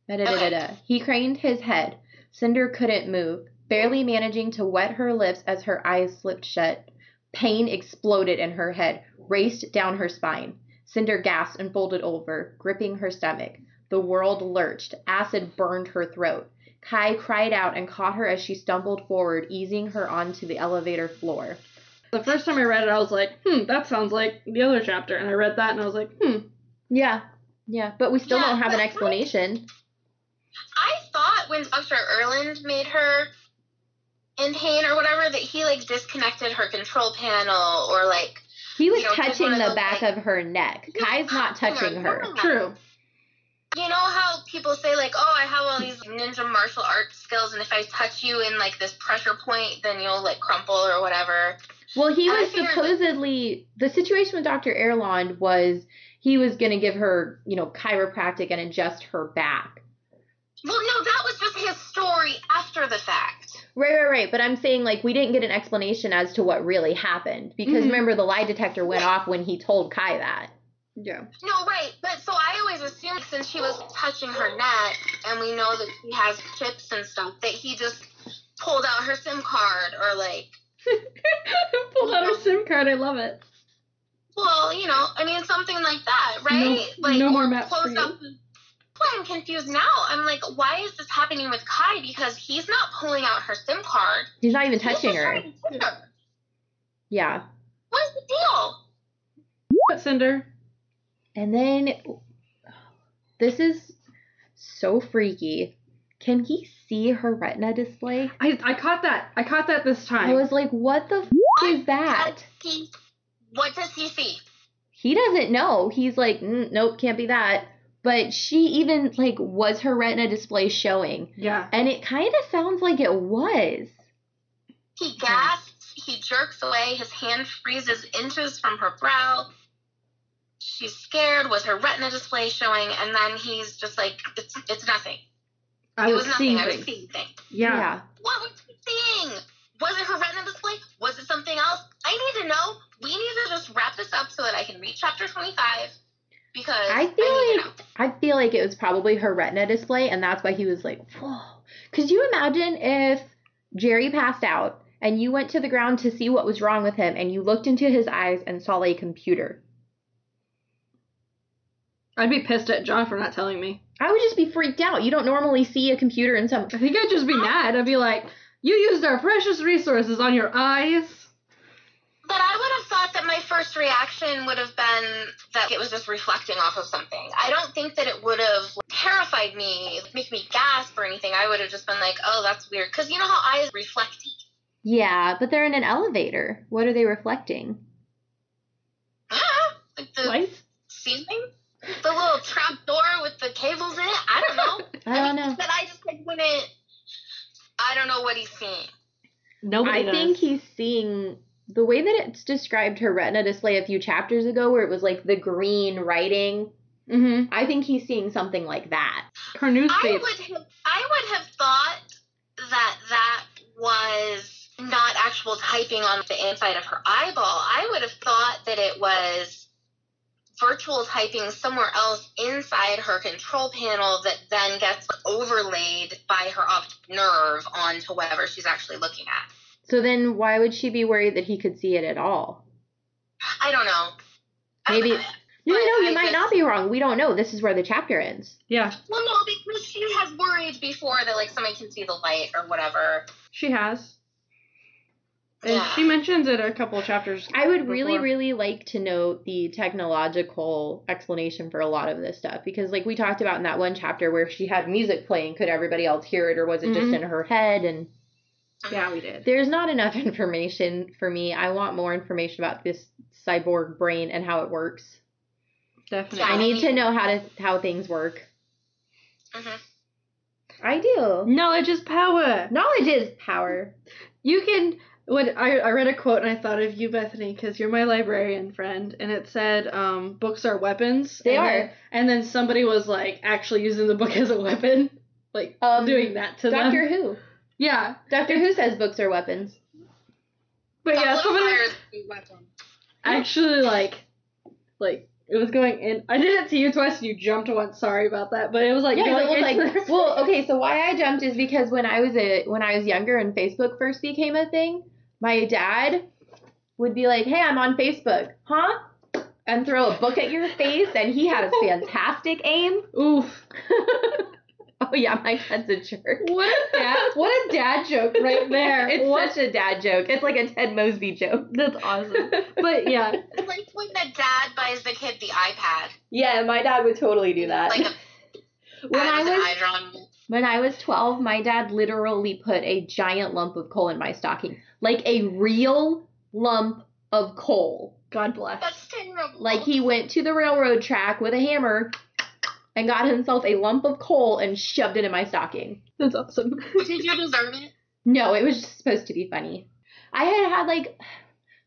Da-da-da-da-da. He craned his head. Cinder couldn't move, barely managing to wet her lips as her eyes slipped shut. Pain exploded in her head, raced down her spine. Cinder gasped and folded over, gripping her stomach. The world lurched. Acid burned her throat. Kai cried out and caught her as she stumbled forward, easing her onto the elevator floor. The first time I read it, I was like, hmm, that sounds like the other chapter. And I read that, and I was like, hmm. Yeah, yeah, but we still Yeah, don't have an explanation. I thought when Dr. Erland made her in pain or whatever that he like disconnected her control panel or like He was You know, touching one of the those, back like- of her neck. Kai's not touching her. Yeah. True. you know how people say like oh i have all these ninja martial arts skills and if i touch you in like this pressure point then you'll like crumple or whatever Well, he And was figured- supposedly the situation with Dr. Erland was he was going to give her, you know, chiropractic and adjust her back. well no that was just his story after the fact Right, right, right. But I'm saying like we didn't get an explanation as to what really happened because Mhm. remember the lie detector went off when he told Kai that. Yeah. no right but so i always assumed since she was touching her neck and we know that he has chips and stuff that he just pulled out her sim card or like Pulled out her SIM card. I love it. well you know i mean something like that right No- like no more or maps for close you. up Well, I'm confused now. I'm like, why is this happening with Kai? Because he's not pulling out her SIM card. He's not even He's touching her. to her. Yeah. What's the deal? What, Cinder? And then this is so freaky. Can he see her retina display? I I caught that. I caught that this time. I was like, what the f- is that? Does He, what does he see? He doesn't know. He's like, mm, nope, can't be that. But she even like, was her retina display showing? yeah. And it kind of sounds like it was. He gasps. He jerks away. His hand freezes inches from her brow. She's scared. Was her retina display showing? And then he's just like, it's it's nothing. I it was was seeing nothing. I was seeing things. Yeah. What was he seeing? Was it her retina display? Was it something else? I need to know. We need to just wrap this up so that I can read chapter 25 because I feel need to like know. I feel like it was probably her retina display, and that's why he was like, "Whoa!" Could you imagine if Jerry passed out and you went to the ground to see what was wrong with him, and you looked into his eyes and saw a computer? I'd be pissed at John for not telling me. I would just be freaked out. You don't normally see a computer in some. I think I'd just be mad. I'd be like, "You used our precious resources on your eyes." But I would have thought that my first reaction would have been that it was just reflecting off of something. I don't think that it would have terrified me, make me gasp or anything. I would have just been like, oh, that's weird. Because you know how eyes reflect heat? Yeah, but they're in an elevator. What are they reflecting? like the Lights? ceiling? The little trap door with the cables in it? I don't know. I don't mean, know. But I just like wouldn't. I don't know what he's seeing. Nobody I knows. think he's seeing the way that it's described her retina display a few chapters ago, where it was like the green writing. Mm-hmm. I think he's seeing something like that. Her news I would have, I would have thought that that was not actual typing on the inside of her eyeball. I would have thought that it was virtual typing somewhere else inside her control panel that then gets overlaid by her optic nerve onto whatever she's actually looking at. So then, why would she be worried that he could see it at all? I don't know. Maybe- I- No, no, you I might just- not be wrong. We don't know. This is where the chapter ends. Yeah, well, no, because she has worried before that like somebody can see the light or whatever. she has. And Yeah. she mentions it a couple of chapters. I would really, before. really like to know the technological explanation for a lot of this stuff because, like we talked about in that one chapter where she had music playing, could everybody else hear it or was it just Mhm. in her head? And Yeah, we did. there's not enough information for me. I want more information about this cyborg brain and how it works. Definitely. I need to know how to how things work. Mhm. I do. Knowledge is power. Knowledge is power. You can. When I, I read a quote and I thought of you, Bethanie, because you're my librarian friend, and it said, um, "Books are weapons." They and are. Then, and then somebody was like actually using the book as a weapon, like Um, doing that to Doctor them. Who. Yeah, Doctor Who says books are weapons. but yeah, The somebody fire is a weapon. actually like, like it was going in. I did it to you twice, and you jumped once. Sorry about that, but it was like Yeah, 'cause going it was into like their well, okay. So why I jumped is because when I was a when I was younger and Facebook first became a thing, my dad would be like, "Hey, I'm on Facebook, huh?" And throw a book at your face, and he had a fantastic aim. Oof. oh yeah, my dad's a jerk. What a dad! What a dad joke right there. it's What- such a dad joke. It's like a Ted Mosby joke. That's awesome. But yeah, It's like when the dad buys the kid the iPad. yeah, my dad would totally do that. Like a when I ad was an. When I was 12, my dad literally put a giant lump of coal in my stocking. Like a real lump of coal. God bless. That's terrible. Like he went to the railroad track with a hammer and got himself a lump of coal and shoved it in my stocking. That's awesome. Did you deserve it? No, it was just supposed to be funny. I had had like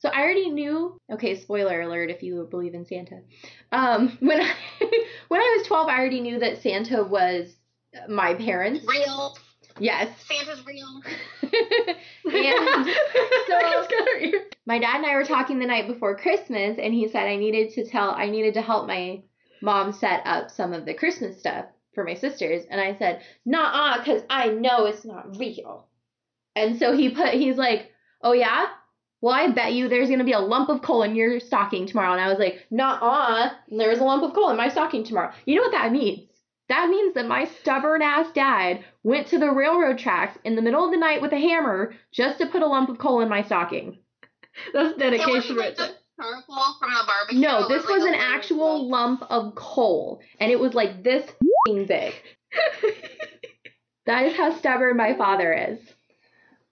so I already knew. Okay, spoiler alert if you believe in Santa. Um, when I when I was 12, I already knew that Santa was my parents. Real. Yes. Santa's real. and so I just got her ear. my dad and I were talking the night before Christmas, and he said I needed to tell, I needed to help my mom set up some of the Christmas stuff for my sisters. And I said, nah, because I know it's not real. And so he put, he's like, oh yeah? Well, I bet you there's going to be a lump of coal in your stocking tomorrow. And I was like, nah, there's a lump of coal in my stocking tomorrow. You know what that means? That means that my stubborn ass dad went to the railroad tracks in the middle of the night with a hammer just to put a lump of coal in my stocking. That's dedication right there. Just charcoal from the barbecue. No, this like was a an actual lump. lump of coal, and it was like this fing big. That is how stubborn my father is.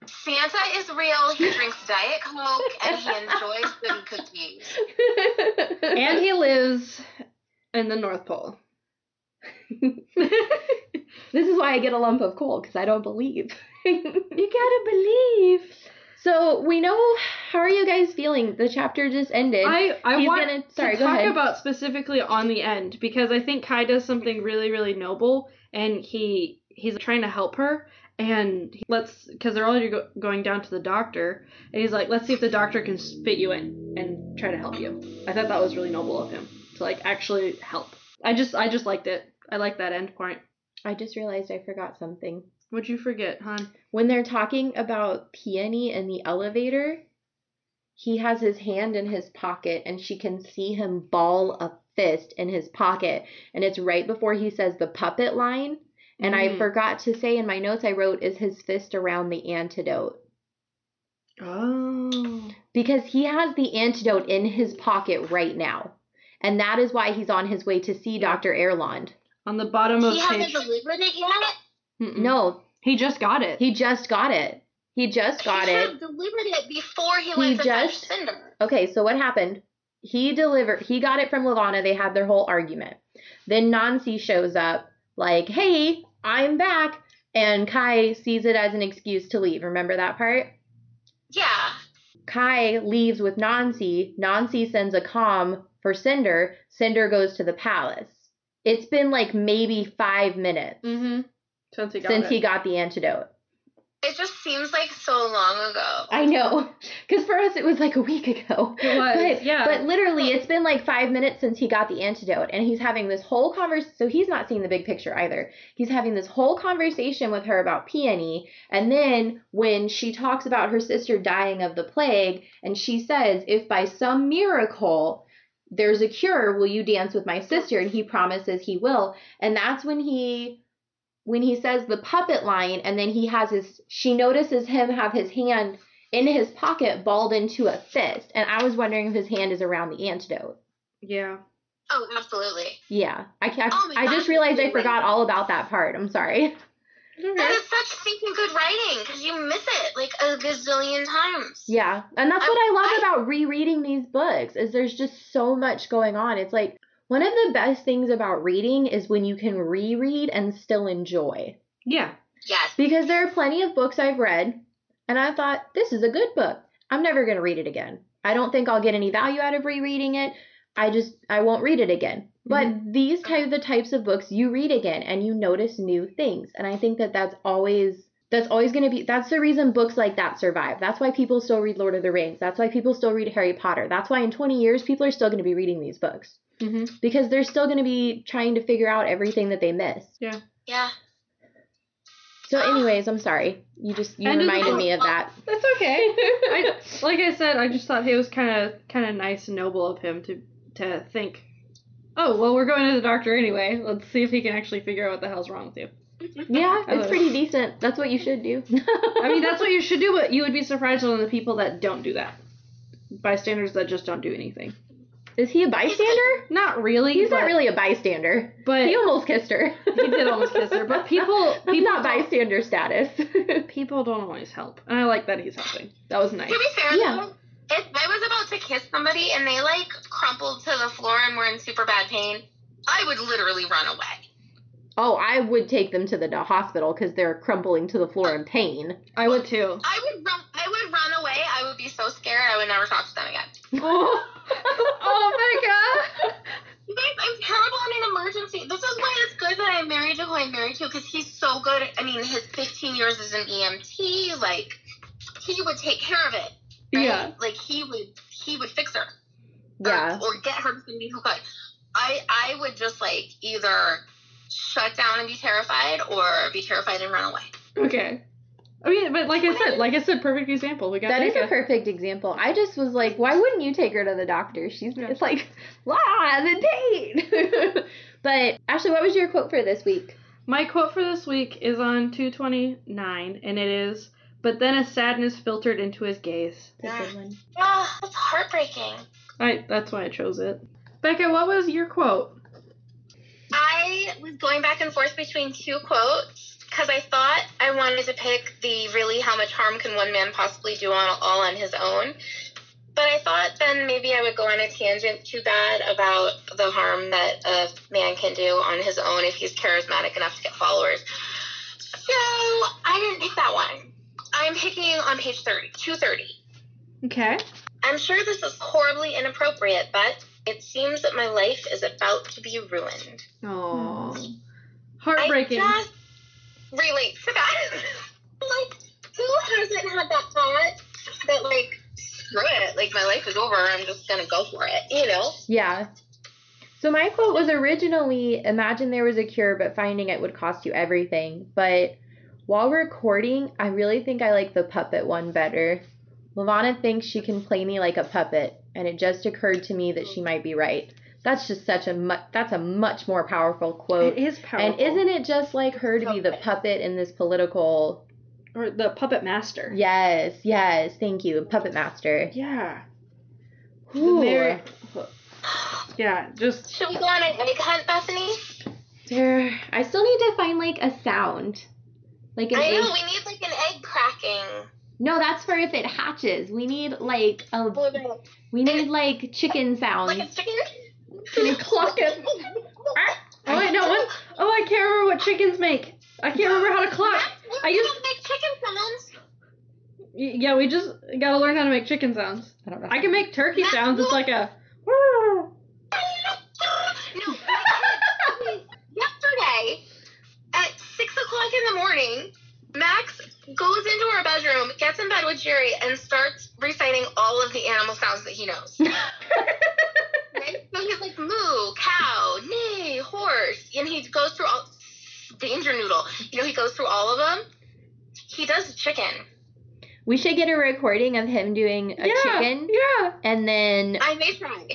Santa is real. He drinks Diet Coke and he enjoys good cookies. and he lives in the North Pole. this is why I get a lump of coal because I don't believe. You gotta believe. So we know. How are you guys feeling? The chapter just ended. I I He's want gonna- sorry, to talk ahead. about specifically on the end because I think Kai does something really really noble and he he's trying to help her and he let's because they're already go- going down to the doctor, and he's like, let's see if the doctor can fit you in and try to help you. I thought that was really noble of him to like actually help. I just I just liked it. I like that end point. I just realized I forgot something. What'd you forget, hon? When they're talking about Peony in the elevator, he has his hand in his pocket and she can see him ball a fist in his pocket. And it's right before he says the puppet line. And I Mm. forgot to say in my notes I wrote, is his fist around the antidote? Oh. Because he has the antidote in his pocket right now. And that is why he's on his way to see Dr. Erland. On the bottom of He hasn't delivered it yet. Mm-mm. No, he just got it. he just got it. He just got he it. should have delivered it before he, He went to just- fetch Cinder. Okay, so what happened? He delivered. He got it from Levana. They had their whole argument. Then Nainsi shows up, like, "Hey, I'm back," and Kai sees it as an excuse to leave. Remember that part? Yeah. Kai leaves with Nainsi. Nainsi sends a comm for Cinder. Cinder goes to the palace. It's been like maybe five minutes Mm-hmm. Since he got since it. he got the antidote. It just seems like so long ago. I know, because for us it was like a week ago. It was, but, yeah. But literally, it's been like five minutes since he got the antidote, and he's having this whole conversation. So he's not seeing the big picture either. He's having this whole conversation with her about Peony, and then when she talks about her sister dying of the plague, and she says, "If by some miracle." There's a cure. Will you dance with my sister? And he promises he will. And that's when he when he says the puppet line and then he has his she notices him have his hand in his pocket balled into a fist. And i was wondering if his hand is around the antidote. Yeah. Oh, absolutely. yeah. I ca- Oh i just realized i you're forgot all about that part. I'm sorry. That is such stinking good writing because you miss it like a gazillion times. yeah. And that's I- what i love I- about rereading these books is there's just so much going on. It's like one of the best things about reading is when you can reread and still enjoy Yeah. Yes. because there are plenty of books I've read and I thought this is a good book. I'm never going to read it again. I don't think I'll get any value out of rereading it. I just I won't read it again. But mm-hmm. these type the types of books you read again and you notice new things. And I think that that's always that's always going to be that's the reason books like that survive. That's why people still read Lord of the Rings. That's why people still read Harry Potter. That's why in 20 years people are still going to be reading these books Mm-hmm. because they're still going to be trying to figure out everything that they missed. Yeah. Yeah so anyways, I'm sorry. You just you And reminded me of that. That's okay. I, like I said, I just thought it was kind of kind of nice and noble of him to to think, oh well, we're going to the doctor anyway. Let's see if he can actually figure out what the hell's wrong with you. Yeah, it's pretty decent. That's what you should do. I mean, that's what you should do, but you would be surprised on the people that don't do that. Bystanders that just don't do anything. Is he a bystander? Not really. He's but, not really a bystander. But He almost kissed her. He did almost kiss her, but people- That's people not don't- bystander status. people don't always help, and I like that he's helping. That was nice. To be fair, Yeah. though, if I was about to kiss somebody and they like crumpled to the floor and were in super bad pain, I would literally run away. Oh, I would take them to the hospital because they're crumpling to the floor in pain. I would too. I would run. I would run away. I would be so scared. I would never talk to them again. oh, oh my god. You guys, I'm terrible in an emergency. This is why it's good that I'm married to who I'm married to because he's so good. I mean, his 15 years as an EMT, like he would take care of it. right? Yeah. Like he would, he would fix her. Yeah. Or, or get her to somebody who could. I, I would just like either shut down and be terrified or be terrified and run away. Okay. I mean, but like I said, like I said, perfect example. We got That is Becca. a perfect example. I just was like, why wouldn't you take her to the doctor? She's Yeah. it's like, ah, the date. but Ashleigh, what was your quote for this week? My quote for this week is on 229, and it is, but then a sadness filtered into his gaze. It's a good. Ah, that's heartbreaking. I, that's why I chose it. Becca, what was your quote? Was going back and forth between two quotes because I thought I wanted to pick the really how much harm can one man possibly do on all on his own. But I thought then maybe I would go on a tangent too bad about the harm that a man can do on his own if he's charismatic enough to get followers. So I didn't pick that one. I'm picking on page 30, 230. Okay. I'm sure this is horribly inappropriate, but it seems that my life is about to be ruined. Oh. Heartbreaking. I just relate to that. like, who hasn't had that thought that like screw it, like my life is over, I'm just gonna go for it, you know? Yeah. So my quote was originally imagine there was a cure, but finding it would cost you everything. But while recording, I really think I like the puppet one better. Levana thinks she can play me like a puppet, and it just occurred to me that she might be right. That's just such a mu- that's a much more powerful quote. It is powerful. And isn't it just like her to be the puppet in this political? or the puppet master? Yes, yes. Thank you, puppet master. Yeah. The Ooh. Mary- yeah, just Should we go on an egg hunt, Bethanie? There, I still need to find like a sound, like an I egg. know, we need like an egg cracking. No, that's for if it hatches. We need like a we need like chicken sounds. Like a chicken? Can you cluck it? Oh wait, no one. Oh, I can't remember what chickens make. I can't remember how to cluck. I I used- used to make chicken sounds. Yeah, we just gotta learn how to make chicken sounds. I don't know. I can make turkey sounds. It's like a. no, yesterday at six o'clock in the morning, Max goes into her bedroom, gets in bed with Jerry, and starts reciting all of the animal sounds that he knows. Right? So he's like moo, cow, neigh, horse, and he goes through all danger noodle. You know, he goes through all of them. He does chicken. We should get a recording of him doing a yeah, chicken, Yeah. and then I may try.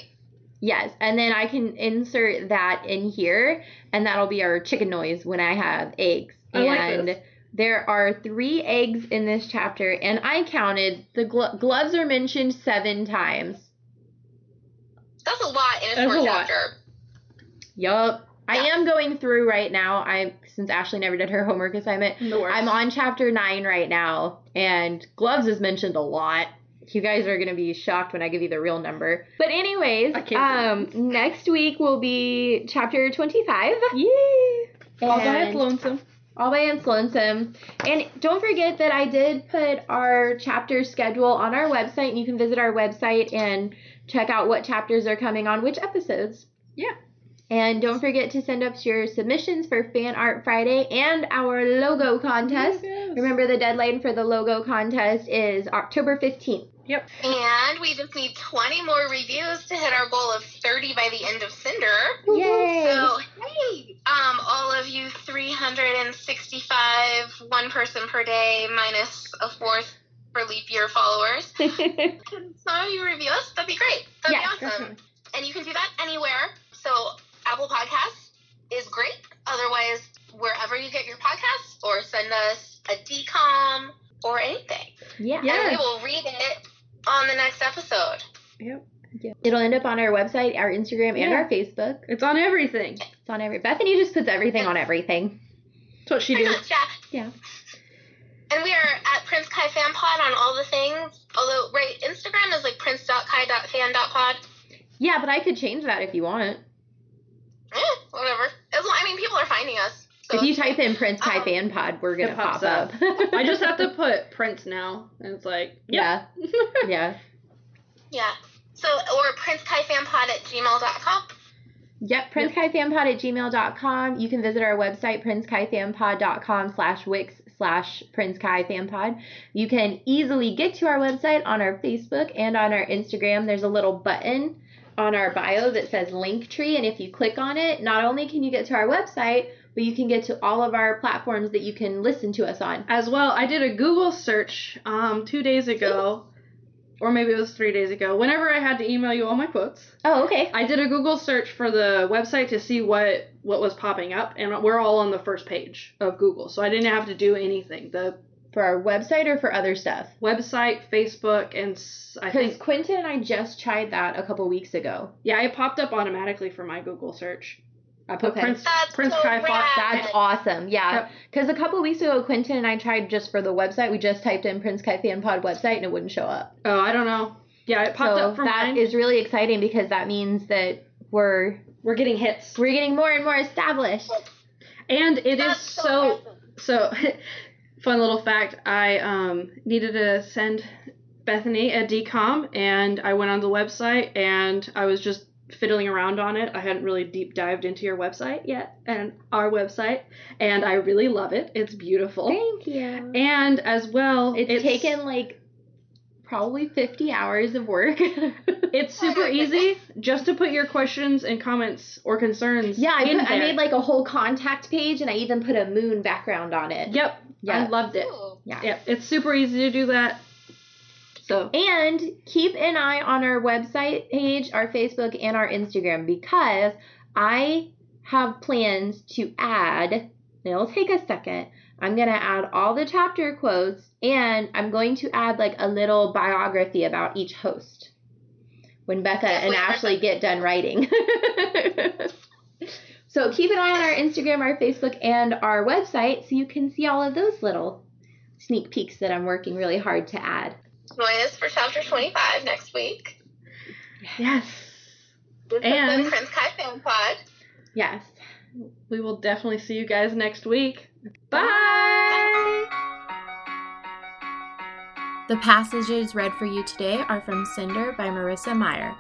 yes, and then I can insert that in here, and that'll be our chicken noise when I have eggs. I like and this. There are three eggs in this chapter, and I counted the glo- gloves are mentioned seven times. That's a lot in a That's short a chapter. Yup. I am going through right now. I since Ashleigh never did her homework assignment. The worst. I'm on chapter nine right now, and gloves is mentioned a lot. You guys are gonna be shocked when I give you the real number. But anyways, um, next week will be chapter twenty-five. Yay! All by And- its lonesome. All by Lonesome. And don't forget that I did put our chapter schedule on our website, you can visit our website and check out what chapters are coming on which episodes. Yeah. And don't forget to send us your submissions for Fan Art Friday and our logo contest. Remember, the deadline for the logo contest is October 15th. And we just need 20 more reviews to hit our goal of 30 by the end of Cinder. Yay! So, hey, um, all of you 365, one person per day, minus a fourth for leap year followers. Can some of you review us? That'd be great. That'd Yeah, be awesome. And you can do that anywhere. So, Apple Podcasts is great. Otherwise, wherever you get your podcasts, or send us a decom or anything. yeah. Yeah. And we will read it on the next episode. Yep. Yeah. It'll end up on our website, our Instagram, and Yeah. our Facebook. It's on everything. It's on every. Bethanie just puts everything on everything. That's what she does. yeah. Yeah. And we are at Prince Kai Fan Pod on all the things. Although, right, Instagram is like prince.kai.fan.pod. Yeah, but I could change that if you want. Eh, whatever. As long, I mean, people are finding us. So if you type in Prince Kai Um, Fan Pod, we're gonna pop up. up. I just have to put Prince now, and it's like, yeah, yep. yeah, Yeah. So, or Prince Kai Fan Pod at gmail.com. yep. PrinceKaiFanPod at gmail.com. You can visit our website, princekaifanpod.com slash wix slash princekaifanpod. You can easily get to our website on our Facebook and on our Instagram. There's a little button on our bio that says Linktree, and if you click on it, not only can you get to our website, but you can get to all of our platforms that you can listen to us on. As well, I did a Google search um, two days ago, or maybe it was three days ago. Whenever I had to email you all my quotes, Oh, okay. I did a Google search for the website to see what what was popping up, and we're all on the first page of Google, so I didn't have to do anything. The For our website or for other stuff? website, Facebook, and Because think Quentin and I just tried that a couple weeks ago. yeah, it popped up automatically for my Google search. I put Okay. Prince That's Prince so Kai Fa- rad. That's awesome. Yeah. Yep. Because a couple weeks ago, Quentin and I tried just for the website. We just typed in Prince Kai Fan Pod website and it wouldn't show up. Oh, I don't know. Yeah, it popped so up for that mine. is really exciting because that means that we're We're getting hits, we're getting more and more established. and it is That's so awesome. So, fun little fact I um, needed to send Bethanie a decom, and I went on the website and I was just fiddling around on it. I hadn't really deep dived into your website yet and our website, and I really love it. It's beautiful. Thank you. And as well, It's, taken like probably 50 hours of work. it's super easy just to put your questions and comments or concerns. yeah, I, in put, I made like a whole contact page and I even put a moon background on it. Yep. Yeah. I loved it. Ooh. Yeah. Yep. It's super easy to do that. So And keep an eye on our website page, our Facebook, and our Instagram because I have plans to add, it'll take a second. I'm going to add all the chapter quotes and I'm going to add like a little biography about each host when Becca and Ashleigh get done writing. so keep an eye on our Instagram, our Facebook, and our website so you can see all of those little sneak peeks that I'm working really hard to add. Join us for chapter 25 next week. yes, With the And- Prince Kai Fan Pod. Yes. we will definitely see you guys next week. Bye. The passages read for you today are from Cinder by Marissa Meyer.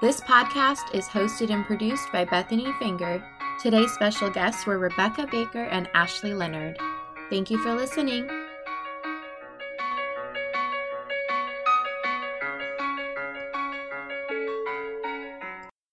This podcast is hosted and produced by Bethanie Finger. Today's special guests were Rebecca Baker and Ashleigh Leonard. Thank you for listening.